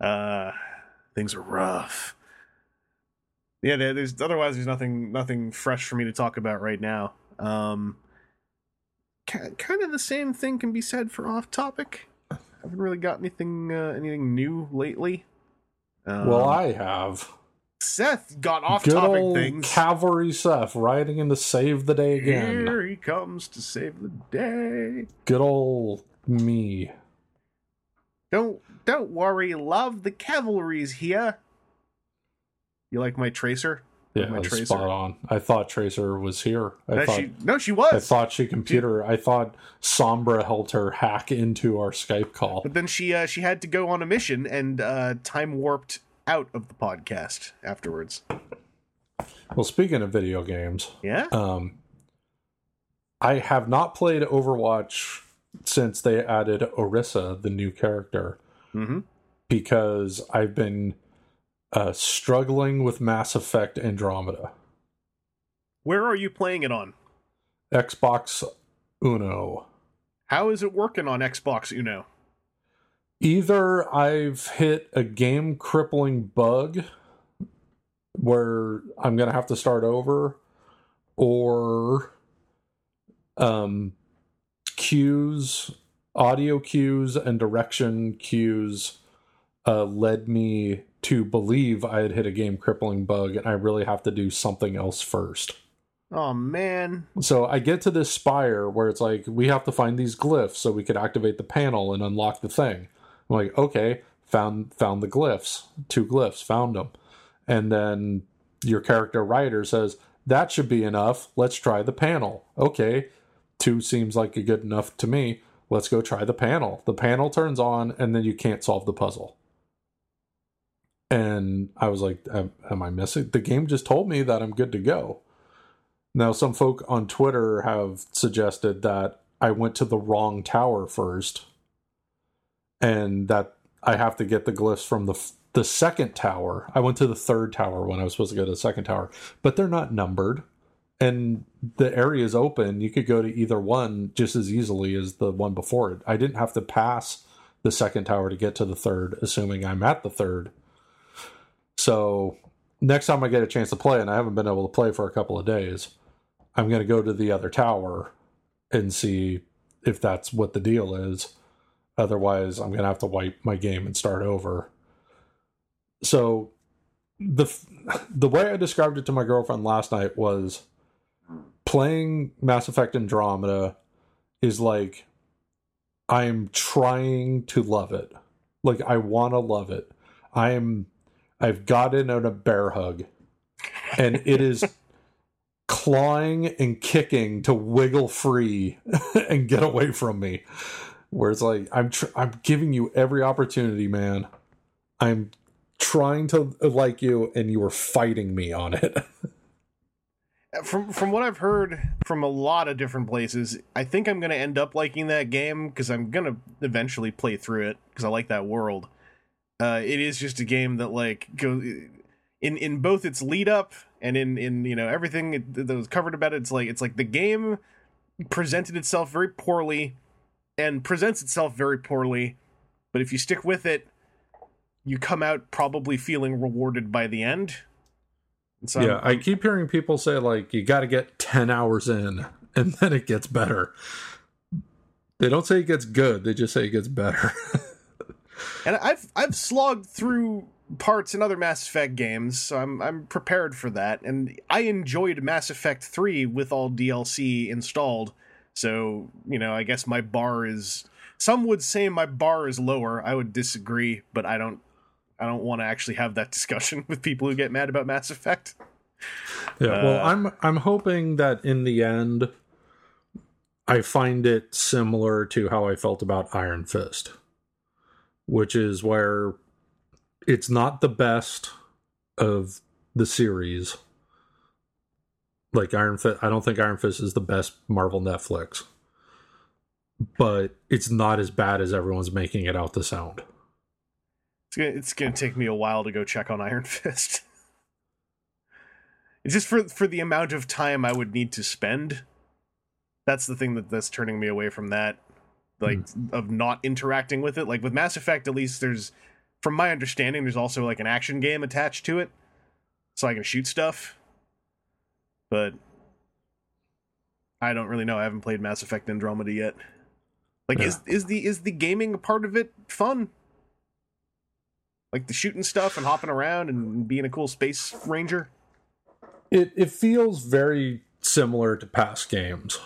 Uh, things are rough. Yeah, there's otherwise there's nothing nothing fresh for me to talk about right now. Um, kind of the same thing can be said for off topic. I haven't really got anything uh, anything new lately. Um, well, I have. Seth got off Good topic old things. Cavalry Seth riding in to save the day again. Here he comes to save the day. Good old me. Don't don't worry, love. The cavalry's here. You like my tracer? Yeah, My that's Tracer. spot on. I thought Tracer was here. I No, thought she no, she was. I thought she computer. I thought Sombra helped her hack into our Skype call. But then she uh, she had to go on a mission and uh, time warped out of the podcast afterwards. Well, speaking of video games, Yeah. um, I have not played Overwatch since they added Orisa, the new character, mm-hmm. because I've been uh, struggling with Mass Effect Andromeda. Where are you playing it on? Xbox Uno. How is it working on Xbox Uno? Either I've hit a game crippling bug where I'm going to have to start over, or um, cues, audio cues, and direction cues uh, led me to believe I had hit a game crippling bug, and I really have to do something else first. Oh man. So I get to this spire where it's like we have to find these glyphs so we could activate the panel and unlock the thing. I'm like, okay, found found the glyphs, two glyphs, found them, and then your character Ryder says that should be enough. Let's try the panel. Okay, two seems like a good enough to me. Let's go try the panel. The panel turns on, and then you can't solve the puzzle. And I was like, am, am I missing? The game just told me that I'm good to go. Now, some folk on Twitter have suggested that I went to the wrong tower first, and that I have to get the glyphs from the the second tower. I went to the third tower when I was supposed to go to the second tower, but they're not numbered, and the area is open. You could go to either one just as easily as the one before it. I didn't have to pass the second tower to get to the third, assuming I'm at the third. So next time I get a chance to play, and I haven't been able to play for a couple of days, I'm going to go to the other tower and see if that's what the deal is. Otherwise, I'm going to have to wipe my game and start over. So the the way I described it to my girlfriend last night was playing Mass Effect Andromeda is like I'm trying to love it. Like I want to love it. I am I've gotten on a bear hug. And it is clawing and kicking to wiggle free and get away from me. Where it's like I'm tr- I'm giving you every opportunity, man. I'm trying to uh, like you and you are fighting me on it. from from what I've heard from a lot of different places, I think I'm gonna end up liking that game because I'm gonna eventually play through it because I like that world. Uh, it is just a game that like go in in both its lead up and in in you know everything that was covered about it. It's like it's like the game presented itself very poorly and presents itself very poorly, but if you stick with it, you come out probably feeling rewarded by the end. So I'm- yeah, I keep hearing people say like you got to get 10 hours in and then it gets better. They don't say it gets good, they just say it gets better. And I've I've slogged through parts in other Mass Effect games, so I'm I'm prepared for that. And I enjoyed Mass Effect 3 with all DLC installed. So, you know, I guess my bar is some would say my bar is lower. I would disagree, but I don't I don't want to actually have that discussion with people who get mad about Mass Effect. Yeah, well, Uh, I'm I'm hoping that in the end, I find it similar to how I felt about Iron Fist, which is where it's not the best of the series. Like Iron Fist, I don't think Iron Fist is the best Marvel Netflix, but it's not as bad as everyone's making it out to sound. It's gonna it's gonna take me a while to go check on Iron Fist. it's just for for the amount of time I would need to spend. That's the thing that that's turning me away from that, like hmm. of not interacting with it. Like with Mass Effect, at least there's, from my understanding, there's also like an action game attached to it, so I can shoot stuff. But I don't really know. I haven't played Mass Effect Andromeda yet. Like, is is the is the gaming part of it fun? like the shooting stuff and hopping around and being a cool space ranger. it it feels very similar to past games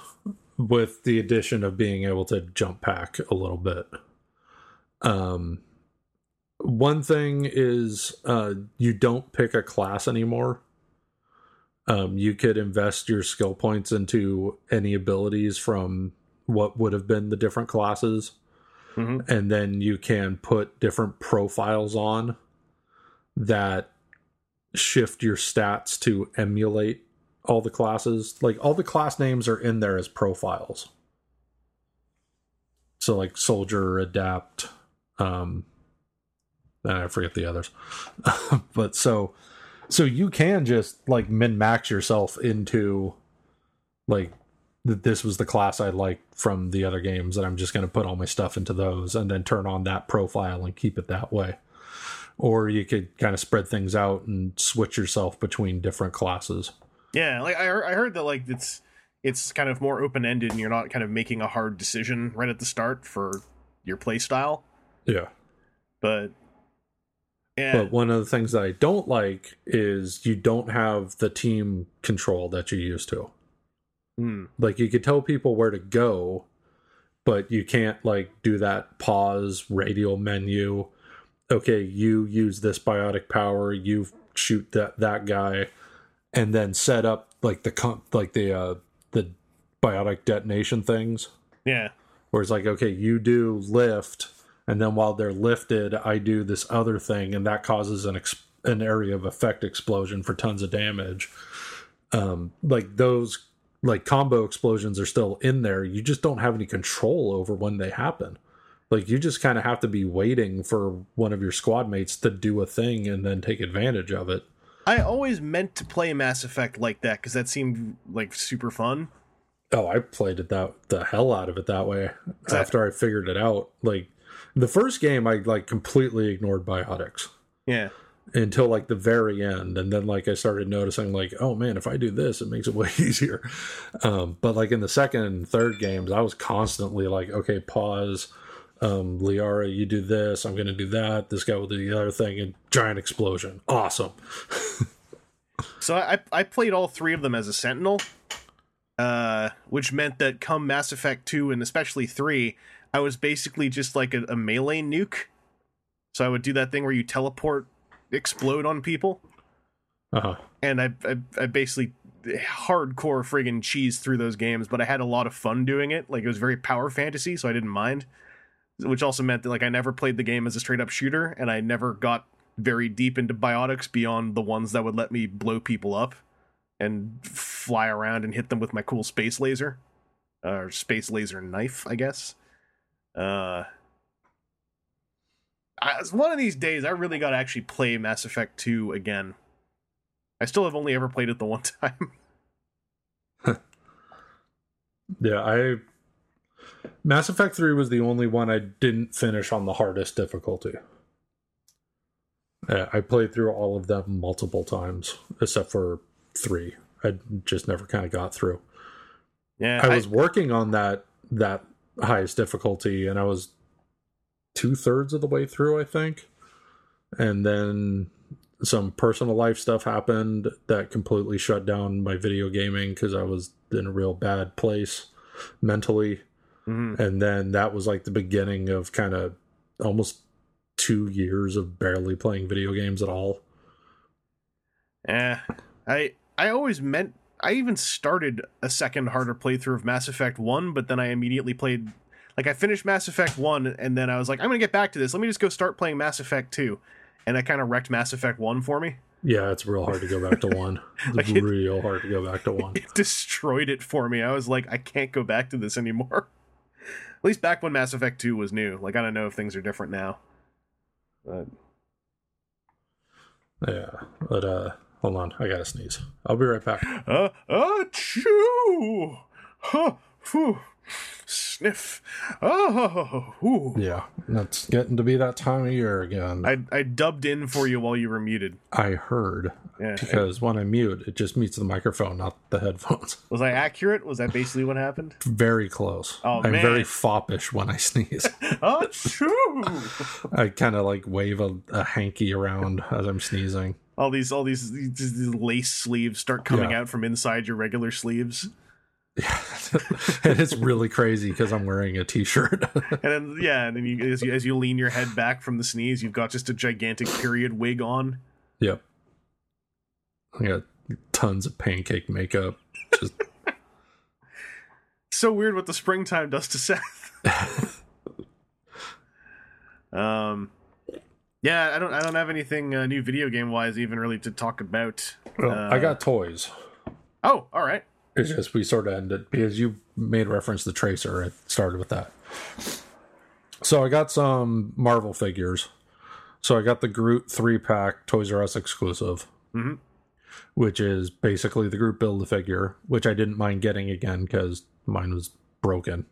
with the addition of being able to jump pack a little bit. Um one thing is uh you don't pick a class anymore. Um you could invest your skill points into any abilities from what would have been the different classes. Mhm. and then you can put different profiles on that shift your stats to emulate all the classes. Like all the class names are in there as profiles. So like soldier, adept, um I forget the others. but so so you can just like min max yourself into like this was the class I liked from the other games and I'm just going to put all my stuff into those and then turn on that profile and keep it that way. Or you could kind of spread things out and switch yourself between different classes. Yeah, like I heard, I heard that like it's it's kind of more open ended and you're not kind of making a hard decision right at the start for your play style. Yeah. But yeah, But one of the things that I don't like is you don't have the team control that you used to. hmm, Like you could tell people where to go, but you can't like do that pause radial menu. Okay, you use this biotic power, you shoot that that guy, and then set up like the like the uh the biotic detonation things. yeah, Where it's like, okay, you do lift, and then while they're lifted, I do this other thing, and that causes an ex- an area of effect explosion for tons of damage. Um, like those like combo explosions are still in there. You just don't have any control over when they happen. Like you just kind of have to be waiting for one of your squad mates to do a thing and then take advantage of it. I always meant to play Mass Effect like that because that seemed like super fun. Oh, I played it that the hell out of it that way Exactly. after I figured it out. Like the first game, I like completely ignored biotics Yeah. until like the very end, and then like I started noticing like, oh man, if I do this, it makes it way easier. Um, but like in the second and third games, I was constantly like, okay, pause. Um, Liara, you do this. I'm going to do that. This guy will do the other thing, and giant explosion. Awesome. So I I played all three of them as a Sentinel, uh, which meant that come Mass Effect two and especially three, I was basically just like a, a melee nuke. So I would do that thing where you teleport, explode on people, Uh huh. and I I, I basically hardcore friggin' cheese through those games, but I had a lot of fun doing it. Like it was very power fantasy, so I didn't mind. Which also meant that like I never played the game as a straight up shooter, and I never got very deep into biotics beyond the ones that would let me blow people up and fly around and hit them with my cool space laser or space laser knife, I guess. Uh, I, one of these days, I really got to actually play Mass Effect 2 again. I still have only ever played it the one time. Yeah, I Mass Effect 3 was the only one I didn't finish on the hardest difficulty. I played through all of them multiple times, except for 3. I just never kind of got through. Yeah, I was working on that that highest difficulty, and I was two thirds of the way through, I think. And then some personal life stuff happened that completely shut down my video gaming because I was in a real bad place mentally. Mhm. And then that was like the beginning of kind of almost two years of barely playing video games at all. Eh, I I always meant I even started a second harder playthrough of Mass Effect 1, but then I immediately played like I finished Mass Effect 1 and then I was like I'm going to get back to this. Let me just go start playing Mass Effect 2. And that kind of wrecked Mass Effect 1 for me. Yeah, it's real hard to go back to one. It's Like it- real hard to go back to one. It destroyed it for me. I was like I can't go back to this anymore. At least back when Mass Effect 2 was new. Like I don't know if things are different now. But Yeah, but uh, hold on, I gotta sneeze. I'll be right back. Uh, achoo! Huh, phew. Sniff. Oh, ooh. Yeah, that's getting to be that time of year again. I, I I dubbed in for you while you were muted. I heard Yeah. because when I mute, it just mutes the microphone, not the headphones. Was I accurate? Was that basically what happened? Very close. Oh, I'm man. very foppish when I sneeze. Oh, Achoo! I kind of like wave a, a hanky around as I'm sneezing. all these all these, these, these lace sleeves start coming Yeah. out from inside your regular sleeves, and it's really crazy because I'm wearing a t-shirt. and then yeah, and then you as, you as you lean your head back from the sneeze, you've got just a gigantic period wig on. yep. I got tons of pancake makeup. Just so weird what the springtime does to Seth. um, yeah, I don't, I don't have anything uh, new video game wise even really to talk about. well, Uh, I got toys. Oh, all right. It's just we sort of ended because you made reference to Tracer. It started with that. So I got some Marvel figures. So I got the Groot three pack Toys R Us exclusive, Mhm. which is basically the Groot build a figure, which I didn't mind getting again because mine was broken.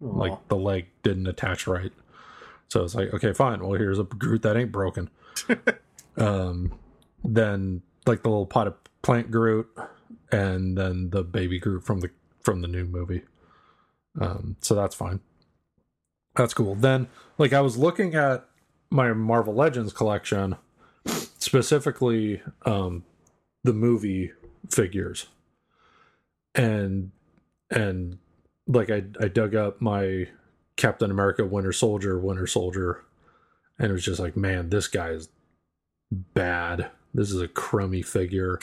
Like the leg didn't attach right. So it's like, okay, fine. Well, here's a Groot that ain't broken. um, then like the little pot of plant Groot, and then the baby Groot from the from the new movie. Um, so that's fine. That's cool. Then, like, I was looking at my Marvel Legends collection, specifically um, the movie figures, and and like I I dug up my Captain America Winter Soldier Winter Soldier, and it was just like, man, this guy is bad. This is a crummy figure.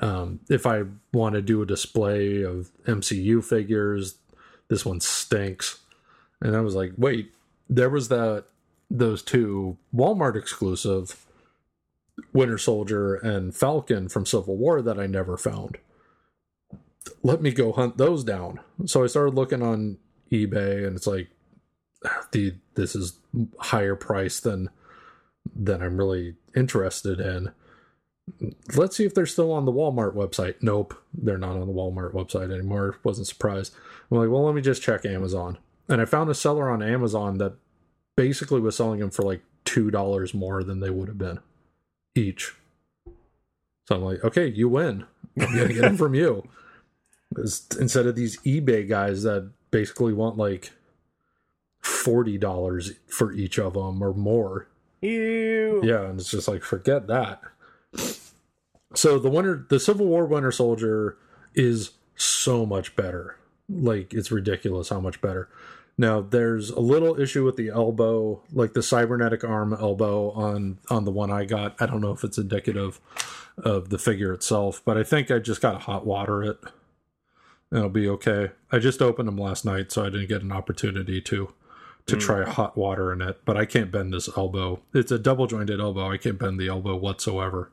Um, if I want to do a display of MCU figures, this one stinks. And I was like, wait, there was that those two Walmart exclusive Winter Soldier and Falcon from Civil War that I never found. let me go hunt those down. So I started looking on eBay, and it's like, the this is higher price than than I'm really interested in. Let's see if they're still on the Walmart website. Nope, they're not on the Walmart website anymore. Wasn't surprised. I'm like, well, let me just check Amazon. And I found a seller on Amazon that basically was selling them for like two dollars more than they would have been each. So I'm like, okay, you win. I'm gonna get them from you. Instead of these eBay guys that basically want like forty dollars for each of them or more. Ew. Yeah, and it's just like forget that. So the winter, the Civil War Winter Soldier is so much better. Like it's ridiculous how much better. Now there's a little issue with the elbow, like the cybernetic arm elbow on on the one I got. I don't know if it's indicative of the figure itself, but I think I just got to hot water it. And it'll be okay. I just opened them last night, so I didn't get an opportunity to to hmm. try hot water in it, but I can't bend this elbow. It's a double jointed elbow. I can't bend the elbow whatsoever.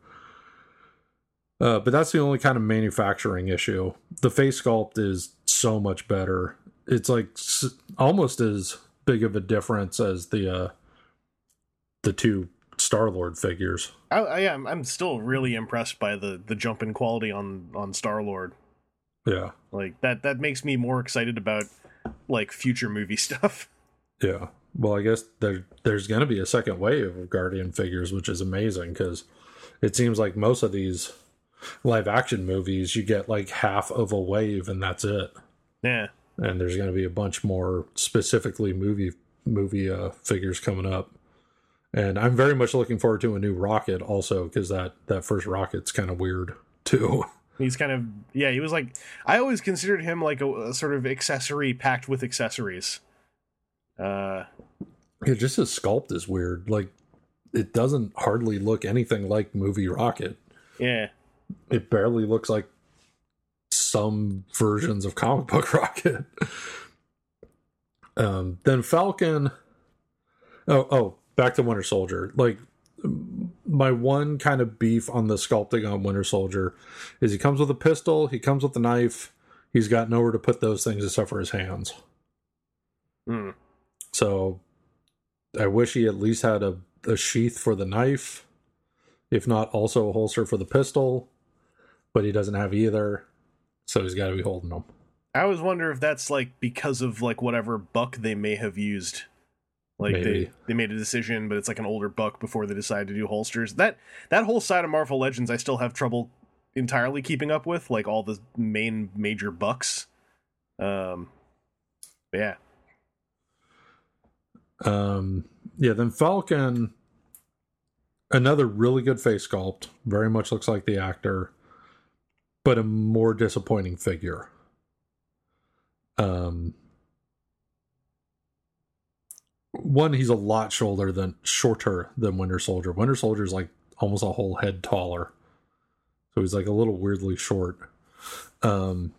Uh, but that's the only kind of manufacturing issue. The face sculpt is so much better. It's like s- almost as big of a difference as the uh, the two Star Lord figures. I, I am. I'm still really impressed by the the jump in quality on on Star Lord. Yeah, Like that. That makes me more excited about like future movie stuff. yeah. Well, I guess there there's going to be a second wave of Guardian figures, which is amazing because it seems like most of these live action movies you get like half of a wave and that's it. Yeah. and there's going to be a bunch more specifically movie movie uh, figures coming up and i'm very much looking forward to a new rocket also because that that first rocket's kind of weird too He's kind of yeah. He was like I always considered him like a, a sort of accessory packed with accessories. Uh, yeah just his sculpt is weird like it doesn't hardly look anything like movie rocket yeah. It barely looks like some versions of comic book rocket. Um then falcon. Oh oh back to winter soldier. Like my one kind of beef on the sculpting on winter soldier is he comes with a pistol he comes with a knife he's got nowhere to put those things except for his hands. Hmm. so I wish he at least had a, a sheath for the knife, if not also a holster for the pistol, but he doesn't have either. So he's got to be holding them. I always wonder if that's like because of like whatever buck they may have used. Like Maybe. they they made a decision, but it's like an older buck before they decided to do holsters. That that whole side of Marvel Legends, I still have trouble entirely keeping up with, like all the main major bucks. Um, yeah, Um, yeah, then Falcon, another really good face sculpt, very much looks like the actor, but a more disappointing figure. Um, one, he's a lot shorter than shorter than Winter Soldier. Winter Soldier's like almost a whole head taller, so he's like a little weirdly short. Um,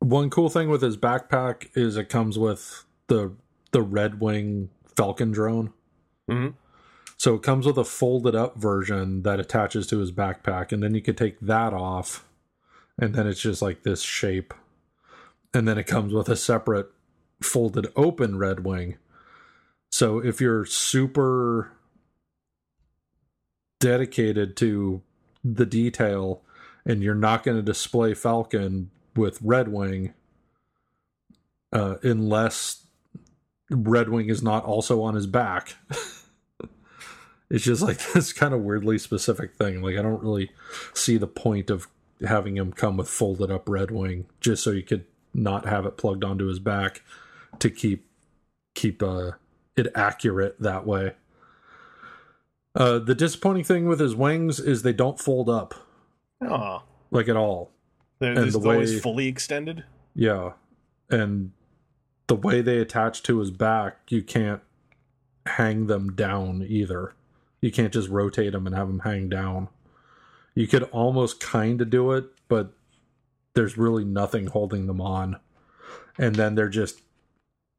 one cool thing with his backpack is it comes with the the Red Wing Falcon drone. Mhm. So it comes with a folded up version that attaches to his backpack, and then you could take that off, and then it's just like this shape. And then it comes with a separate folded open Red Wing. So if you're super dedicated to the detail and you're not going to display Falcon with Red Wing, uh, unless Red Wing is not also on his back. it's just like this kind of weirdly specific thing. Like I don't really see the point of having him come with folded up Red Wing just so you could not have it plugged onto his back to keep keep uh, it accurate that way. Uh, the disappointing thing with his wings is they don't fold up oh, like at all. they're And the always way- fully extended. Yeah. And the way they attach to his back, you can't hang them down either. You can't just rotate them and have them hang down. You could almost kind of do it, but there's really nothing holding them on. And then they're just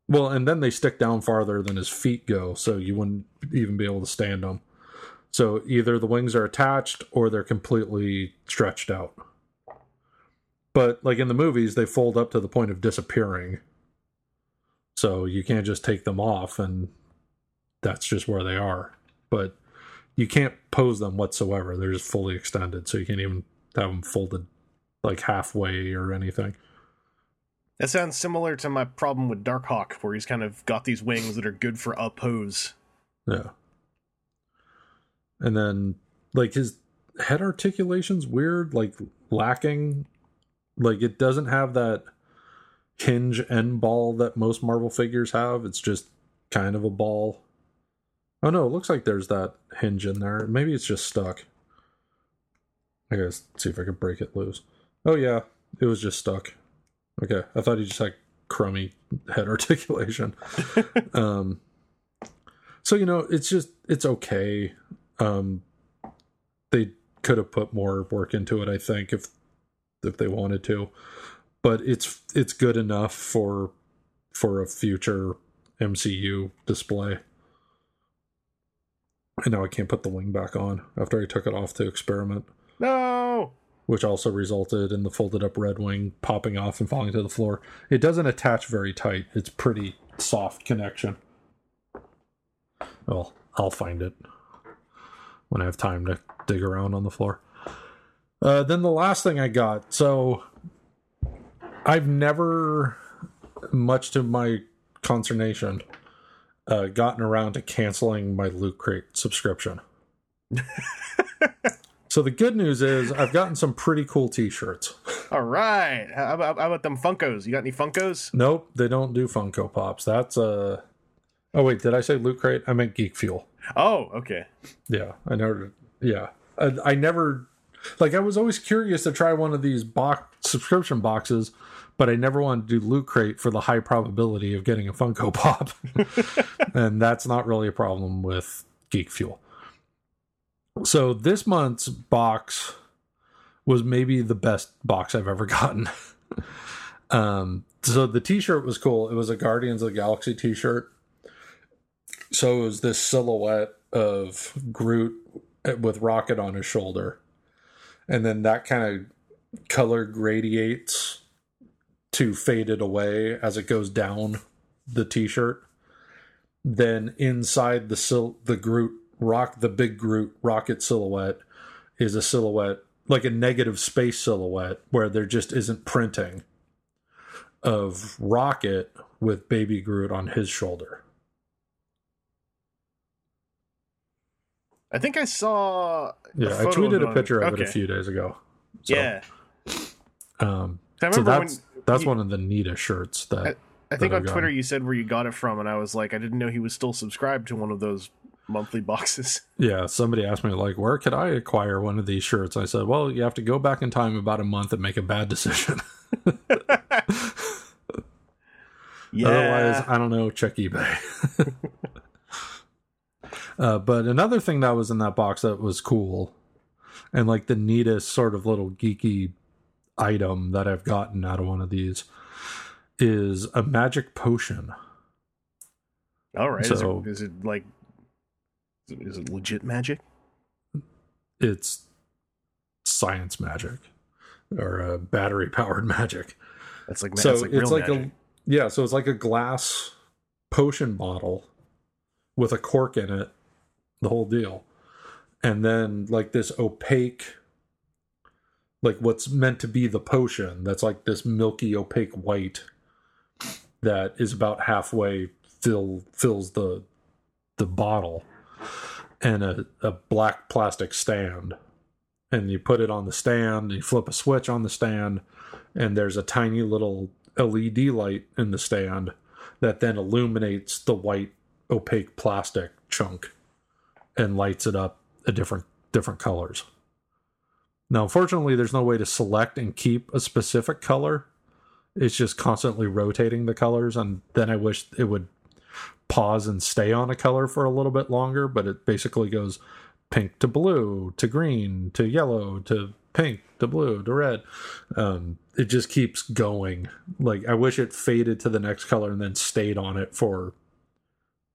well, and then they stick down farther than his feet go, so you wouldn't even be able to stand them. So either the wings are attached or they're completely stretched out. but like in the movies, they fold up to the point of disappearing. So you can't just take them off and that's just where they are. But you can't pose them whatsoever. They're just fully extended, so you can't even have them folded like halfway or anything. That sounds similar to my problem with Darkhawk, where he's kind of got these wings that are good for a pose. Yeah. And then like his head articulation's weird, like lacking. Like it doesn't have that hinge end ball that most Marvel figures have. It's just kind of a ball. Oh no, it looks like there's that hinge in there. Maybe it's just stuck. I gotta see if I can break it loose. Oh yeah, it was just stuck. Okay, I thought he just had crummy head articulation. um, so you know, it's just it's okay. Um, they could have put more work into it, I think, if if they wanted to, but it's it's good enough for for a future MCU display. And now I can't put the wing back on after I took it off to experiment No! which also resulted in the folded up red wing popping off and falling to the floor. It doesn't attach very tight. It's pretty soft connection. Well, I'll find it when I have time to dig around on the floor. Uh, then the last thing I got. So I've never, much to my consternation, uh, gotten around to canceling my Loot Crate subscription. so the good news is I've gotten some pretty cool T-shirts. All right. How about, how about them Funkos? You got any Funkos? Nope, they don't do Funko Pops. That's uh Oh wait, did I say Loot Crate? I meant Geek Fuel. Oh, okay. Yeah, I never. Yeah, I, I never. Like I was always curious to try one of these box subscription boxes, but I never wanted to do Loot Crate for the high probability of getting a Funko Pop, and that's not really a problem with Geek Fuel. So this month's box was maybe the best box I've ever gotten. um, so the T-shirt was cool. It was a Guardians of the Galaxy T-shirt. So it was this silhouette of Groot with Rocket on his shoulder, and then that kind of color gradiates to fade it away as it goes down the T-shirt. Then inside the sil- the Groot rock the big Groot rocket silhouette is a silhouette like a negative space silhouette where there just isn't printing of Rocket with baby Groot on his shoulder. I think I saw. Yeah, I tweeted a picture of it a few days ago. So, Yeah. Um, I so that's when. That's you- one of the neatest shirts that I think that on I've Twitter you said where you got it from, and I was like, I didn't know he was still subscribed to one of those monthly boxes. yeah somebody asked me like where could i acquire one of these shirts i said well you have to go back in time about a month and make a bad decision Yeah. otherwise i don't know check ebay uh, but another thing that was in that box that was cool and like the neatest sort of little geeky item that i've gotten out of one of these is a magic potion All right. is, So- it, is it like? Is it legit magic? it's science magic or uh, battery powered magic That's like so that's like it's like magic. a yeah so it's like a glass potion bottle with a cork in it the whole deal and then like this opaque like what's meant to be the potion that's like this milky opaque white that is about halfway fill fills the the bottle and a, a black plastic stand. And you put it on the stand you flip a switch on the stand and there's a tiny little led light in the stand that then illuminates the white opaque plastic chunk and lights it up a different different colors now unfortunately there's no way to select and keep a specific color. It's just constantly rotating the colors and then i wish it would pause and stay on a color for a little bit longer but it basically goes pink to blue to green to yellow to pink to blue to red. Um, it just keeps going. Like i wish it faded to the next color and then stayed on it for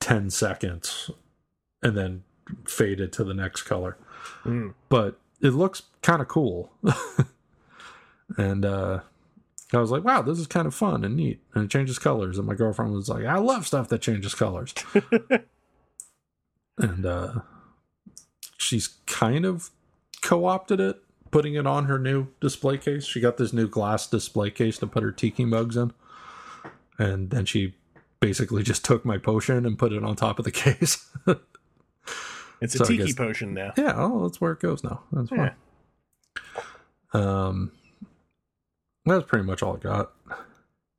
10 seconds and then faded to the next color. Mm. but it looks kind of cool and uh, I was like, "Wow, this is kind of fun and neat." And it changes colors, and my girlfriend was like, "I love stuff that changes colors." and uh, she's kind of co-opted it, putting it on her new display case. She got this new glass display case to put her tiki mugs in, and then she basically just took my potion and put it on top of the case. It's a So I tiki guess- potion now. yeah, oh, that's where it goes now. That's fine. Um, that's pretty much all I got.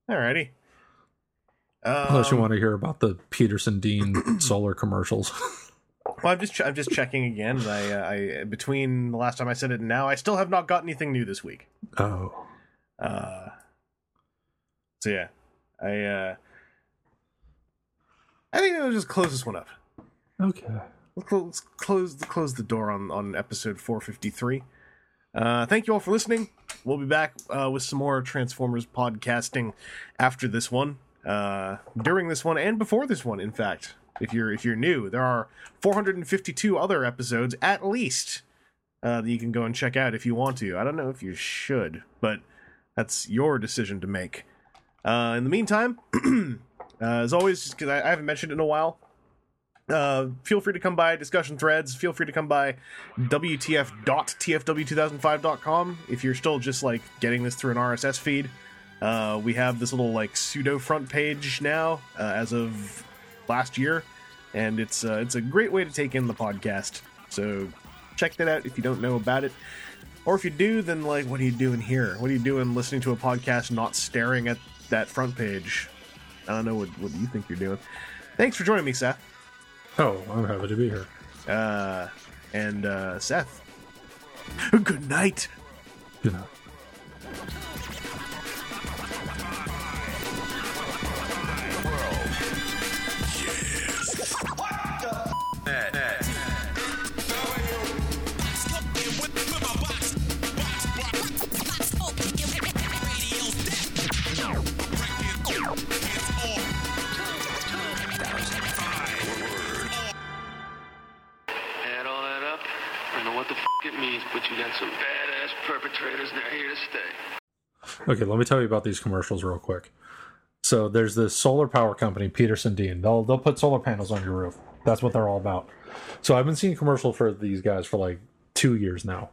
Alrighty. Unless you Um, want to hear about the Petersen Dean solar commercials. Well, I'm just ch- I'm just checking again. I, uh, I between the last time I said it and now, I still have not got anything new this week. oh, Uh, so yeah, I uh, I think I'll just close this one up. okay. Let's close, close close the door on on episode 453. Uh, thank you all for listening. We'll be back uh, with some more Transformers podcasting after this one, uh, during this one, and before this one. In fact, if you're if you're new, there are 452 other episodes at least uh, that you can go and check out if you want to. I don't know if you should, but that's your decision to make. Uh, in the meantime, uh, as always, because I, I haven't mentioned it in a while, uh, feel free to come by discussion threads. Feel free to come by WTF.TFW2005.com if you're still just like getting this through an RSS feed. Uh, we have this little like pseudo front page now uh, as of last year, and it's uh, it's a great way to take in the podcast. So check that out if you don't know about it. Or if you do, then like, what are you doing here? What are you doing listening to a podcast, not staring at that front page? I don't know what what you think you're doing. Thanks for joining me, Seth. Oh, I'm happy to be here. Uh, and uh, Seth. Good night. You know. Means, but you got some badass perpetrators and they're here to stay. Okay, let me tell you about these commercials real quick. So there's this solar power company, Petersen Dean. They'll they'll put solar panels on your roof. That's what they're all about. So I've been seeing commercials for these guys for like two years now.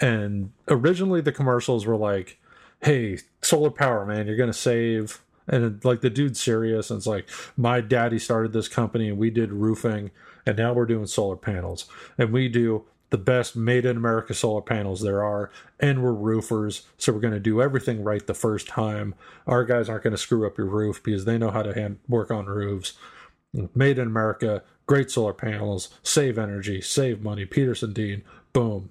And originally the commercials were like, "Hey, solar power, man, you're gonna save." And like the dude's serious, and it's like, "My daddy started this company, and we did roofing, and now we're doing solar panels, and we do the best made in America solar panels there are, and we're roofers, so we're going to do everything right the first time. Our guys aren't going to screw up your roof because they know how to hand, work on roofs. Made in America, great solar panels, save energy, save money. Petersen Dean, boom.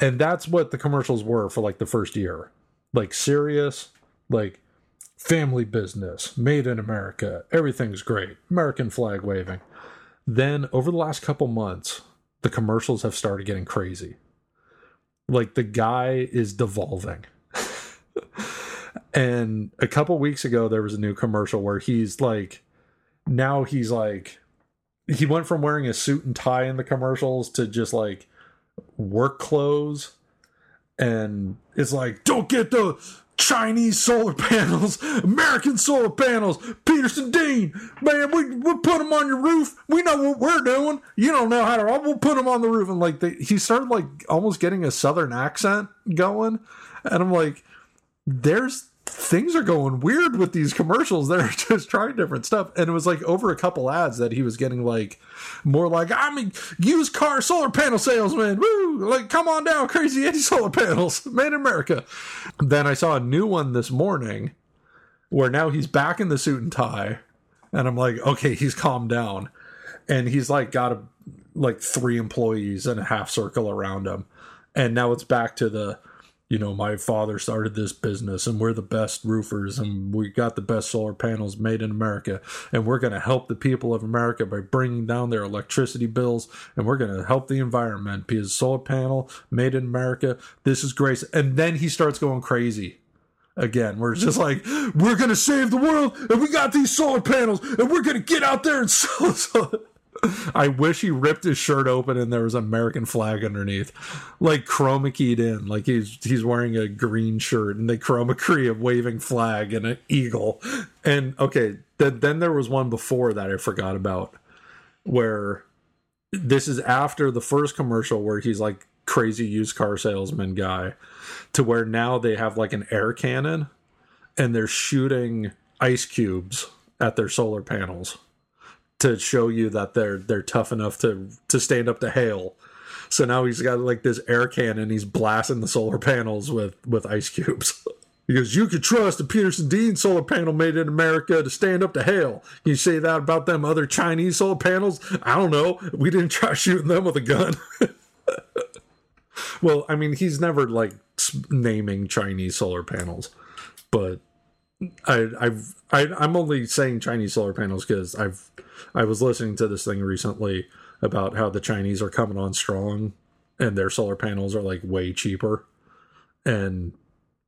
And that's what the commercials were for like the first year. Like serious, like family business, made in America, everything's great, American flag waving. Then over the last couple months, the commercials have started getting crazy. Like the guy is devolving. and a couple weeks ago there was a new commercial where he's like now he's like he went from wearing a suit and tie in the commercials to just like work clothes and it's like don't get the Chinese solar panels, American solar panels, Petersen Dean, man, we we'll put them on your roof. We know what we're doing. You don't know how to. We'll put them on the roof. And like they, he started like almost getting a southern accent going, and I'm like, there's things are going weird with these commercials. They're just trying different stuff. And it was like over a couple ads that he was getting like more like, I'm a used car solar panel salesman. Woo! Like, come on down, crazy Eddie solar panels, made in America. Then I saw a new one this morning where now he's back in the suit and tie. And I'm like, okay, he's calmed down. And he's like got a like three employees and a half circle around him. And now it's back to the you know, my father started this business and we're the best roofers and we got the best solar panels made in America and we're going to help the people of America by bringing down their electricity bills and we're going to help the environment because solar panel made in America, this is great. And then he starts going crazy again. We're just like, we're going to save the world and we got these solar panels and we're going to get out there and sell. sell. I wish he ripped his shirt open and there was an American flag underneath, like chroma keyed in, like he's he's wearing a green shirt and they chroma key a waving flag and an eagle. And okay, then then there was one before that I forgot about, where this is after the first commercial where he's like crazy used car salesman guy, to where now they have like an air cannon, and they're shooting ice cubes at their solar panels to show you that they're they're tough enough to to stand up to hail. So now he's got like this air cannon. He's blasting the solar panels with with ice cubes. Goes, "You could trust a Petersen Dean solar panel made in America to stand up to hail." Can you say that about them other Chinese solar panels? I don't know. We didn't try shooting them with a gun. well, I mean, he's never like naming Chinese solar panels, but I, I've I, I'm only saying Chinese solar panels because I've I was listening to this thing recently about how the Chinese are coming on strong and their solar panels are like way cheaper and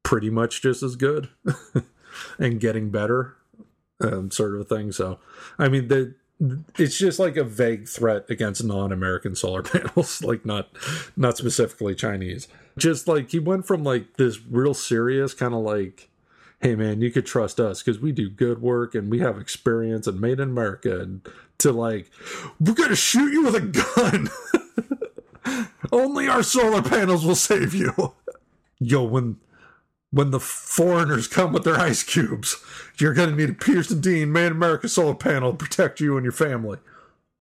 pretty much just as good and getting better, um, sort of thing. So I mean the it's just like a vague threat against non-American solar panels, like not not specifically Chinese. Just like he went from like this real serious kind of like hey man, you could trust us because we do good work and we have experience and made in America and to like, we're gonna shoot you with a gun. Only our solar panels will save you. Yo, when when the foreigners come with their ice cubes, you're gonna need a Petersen Dean Man America solar panel to protect you and your family.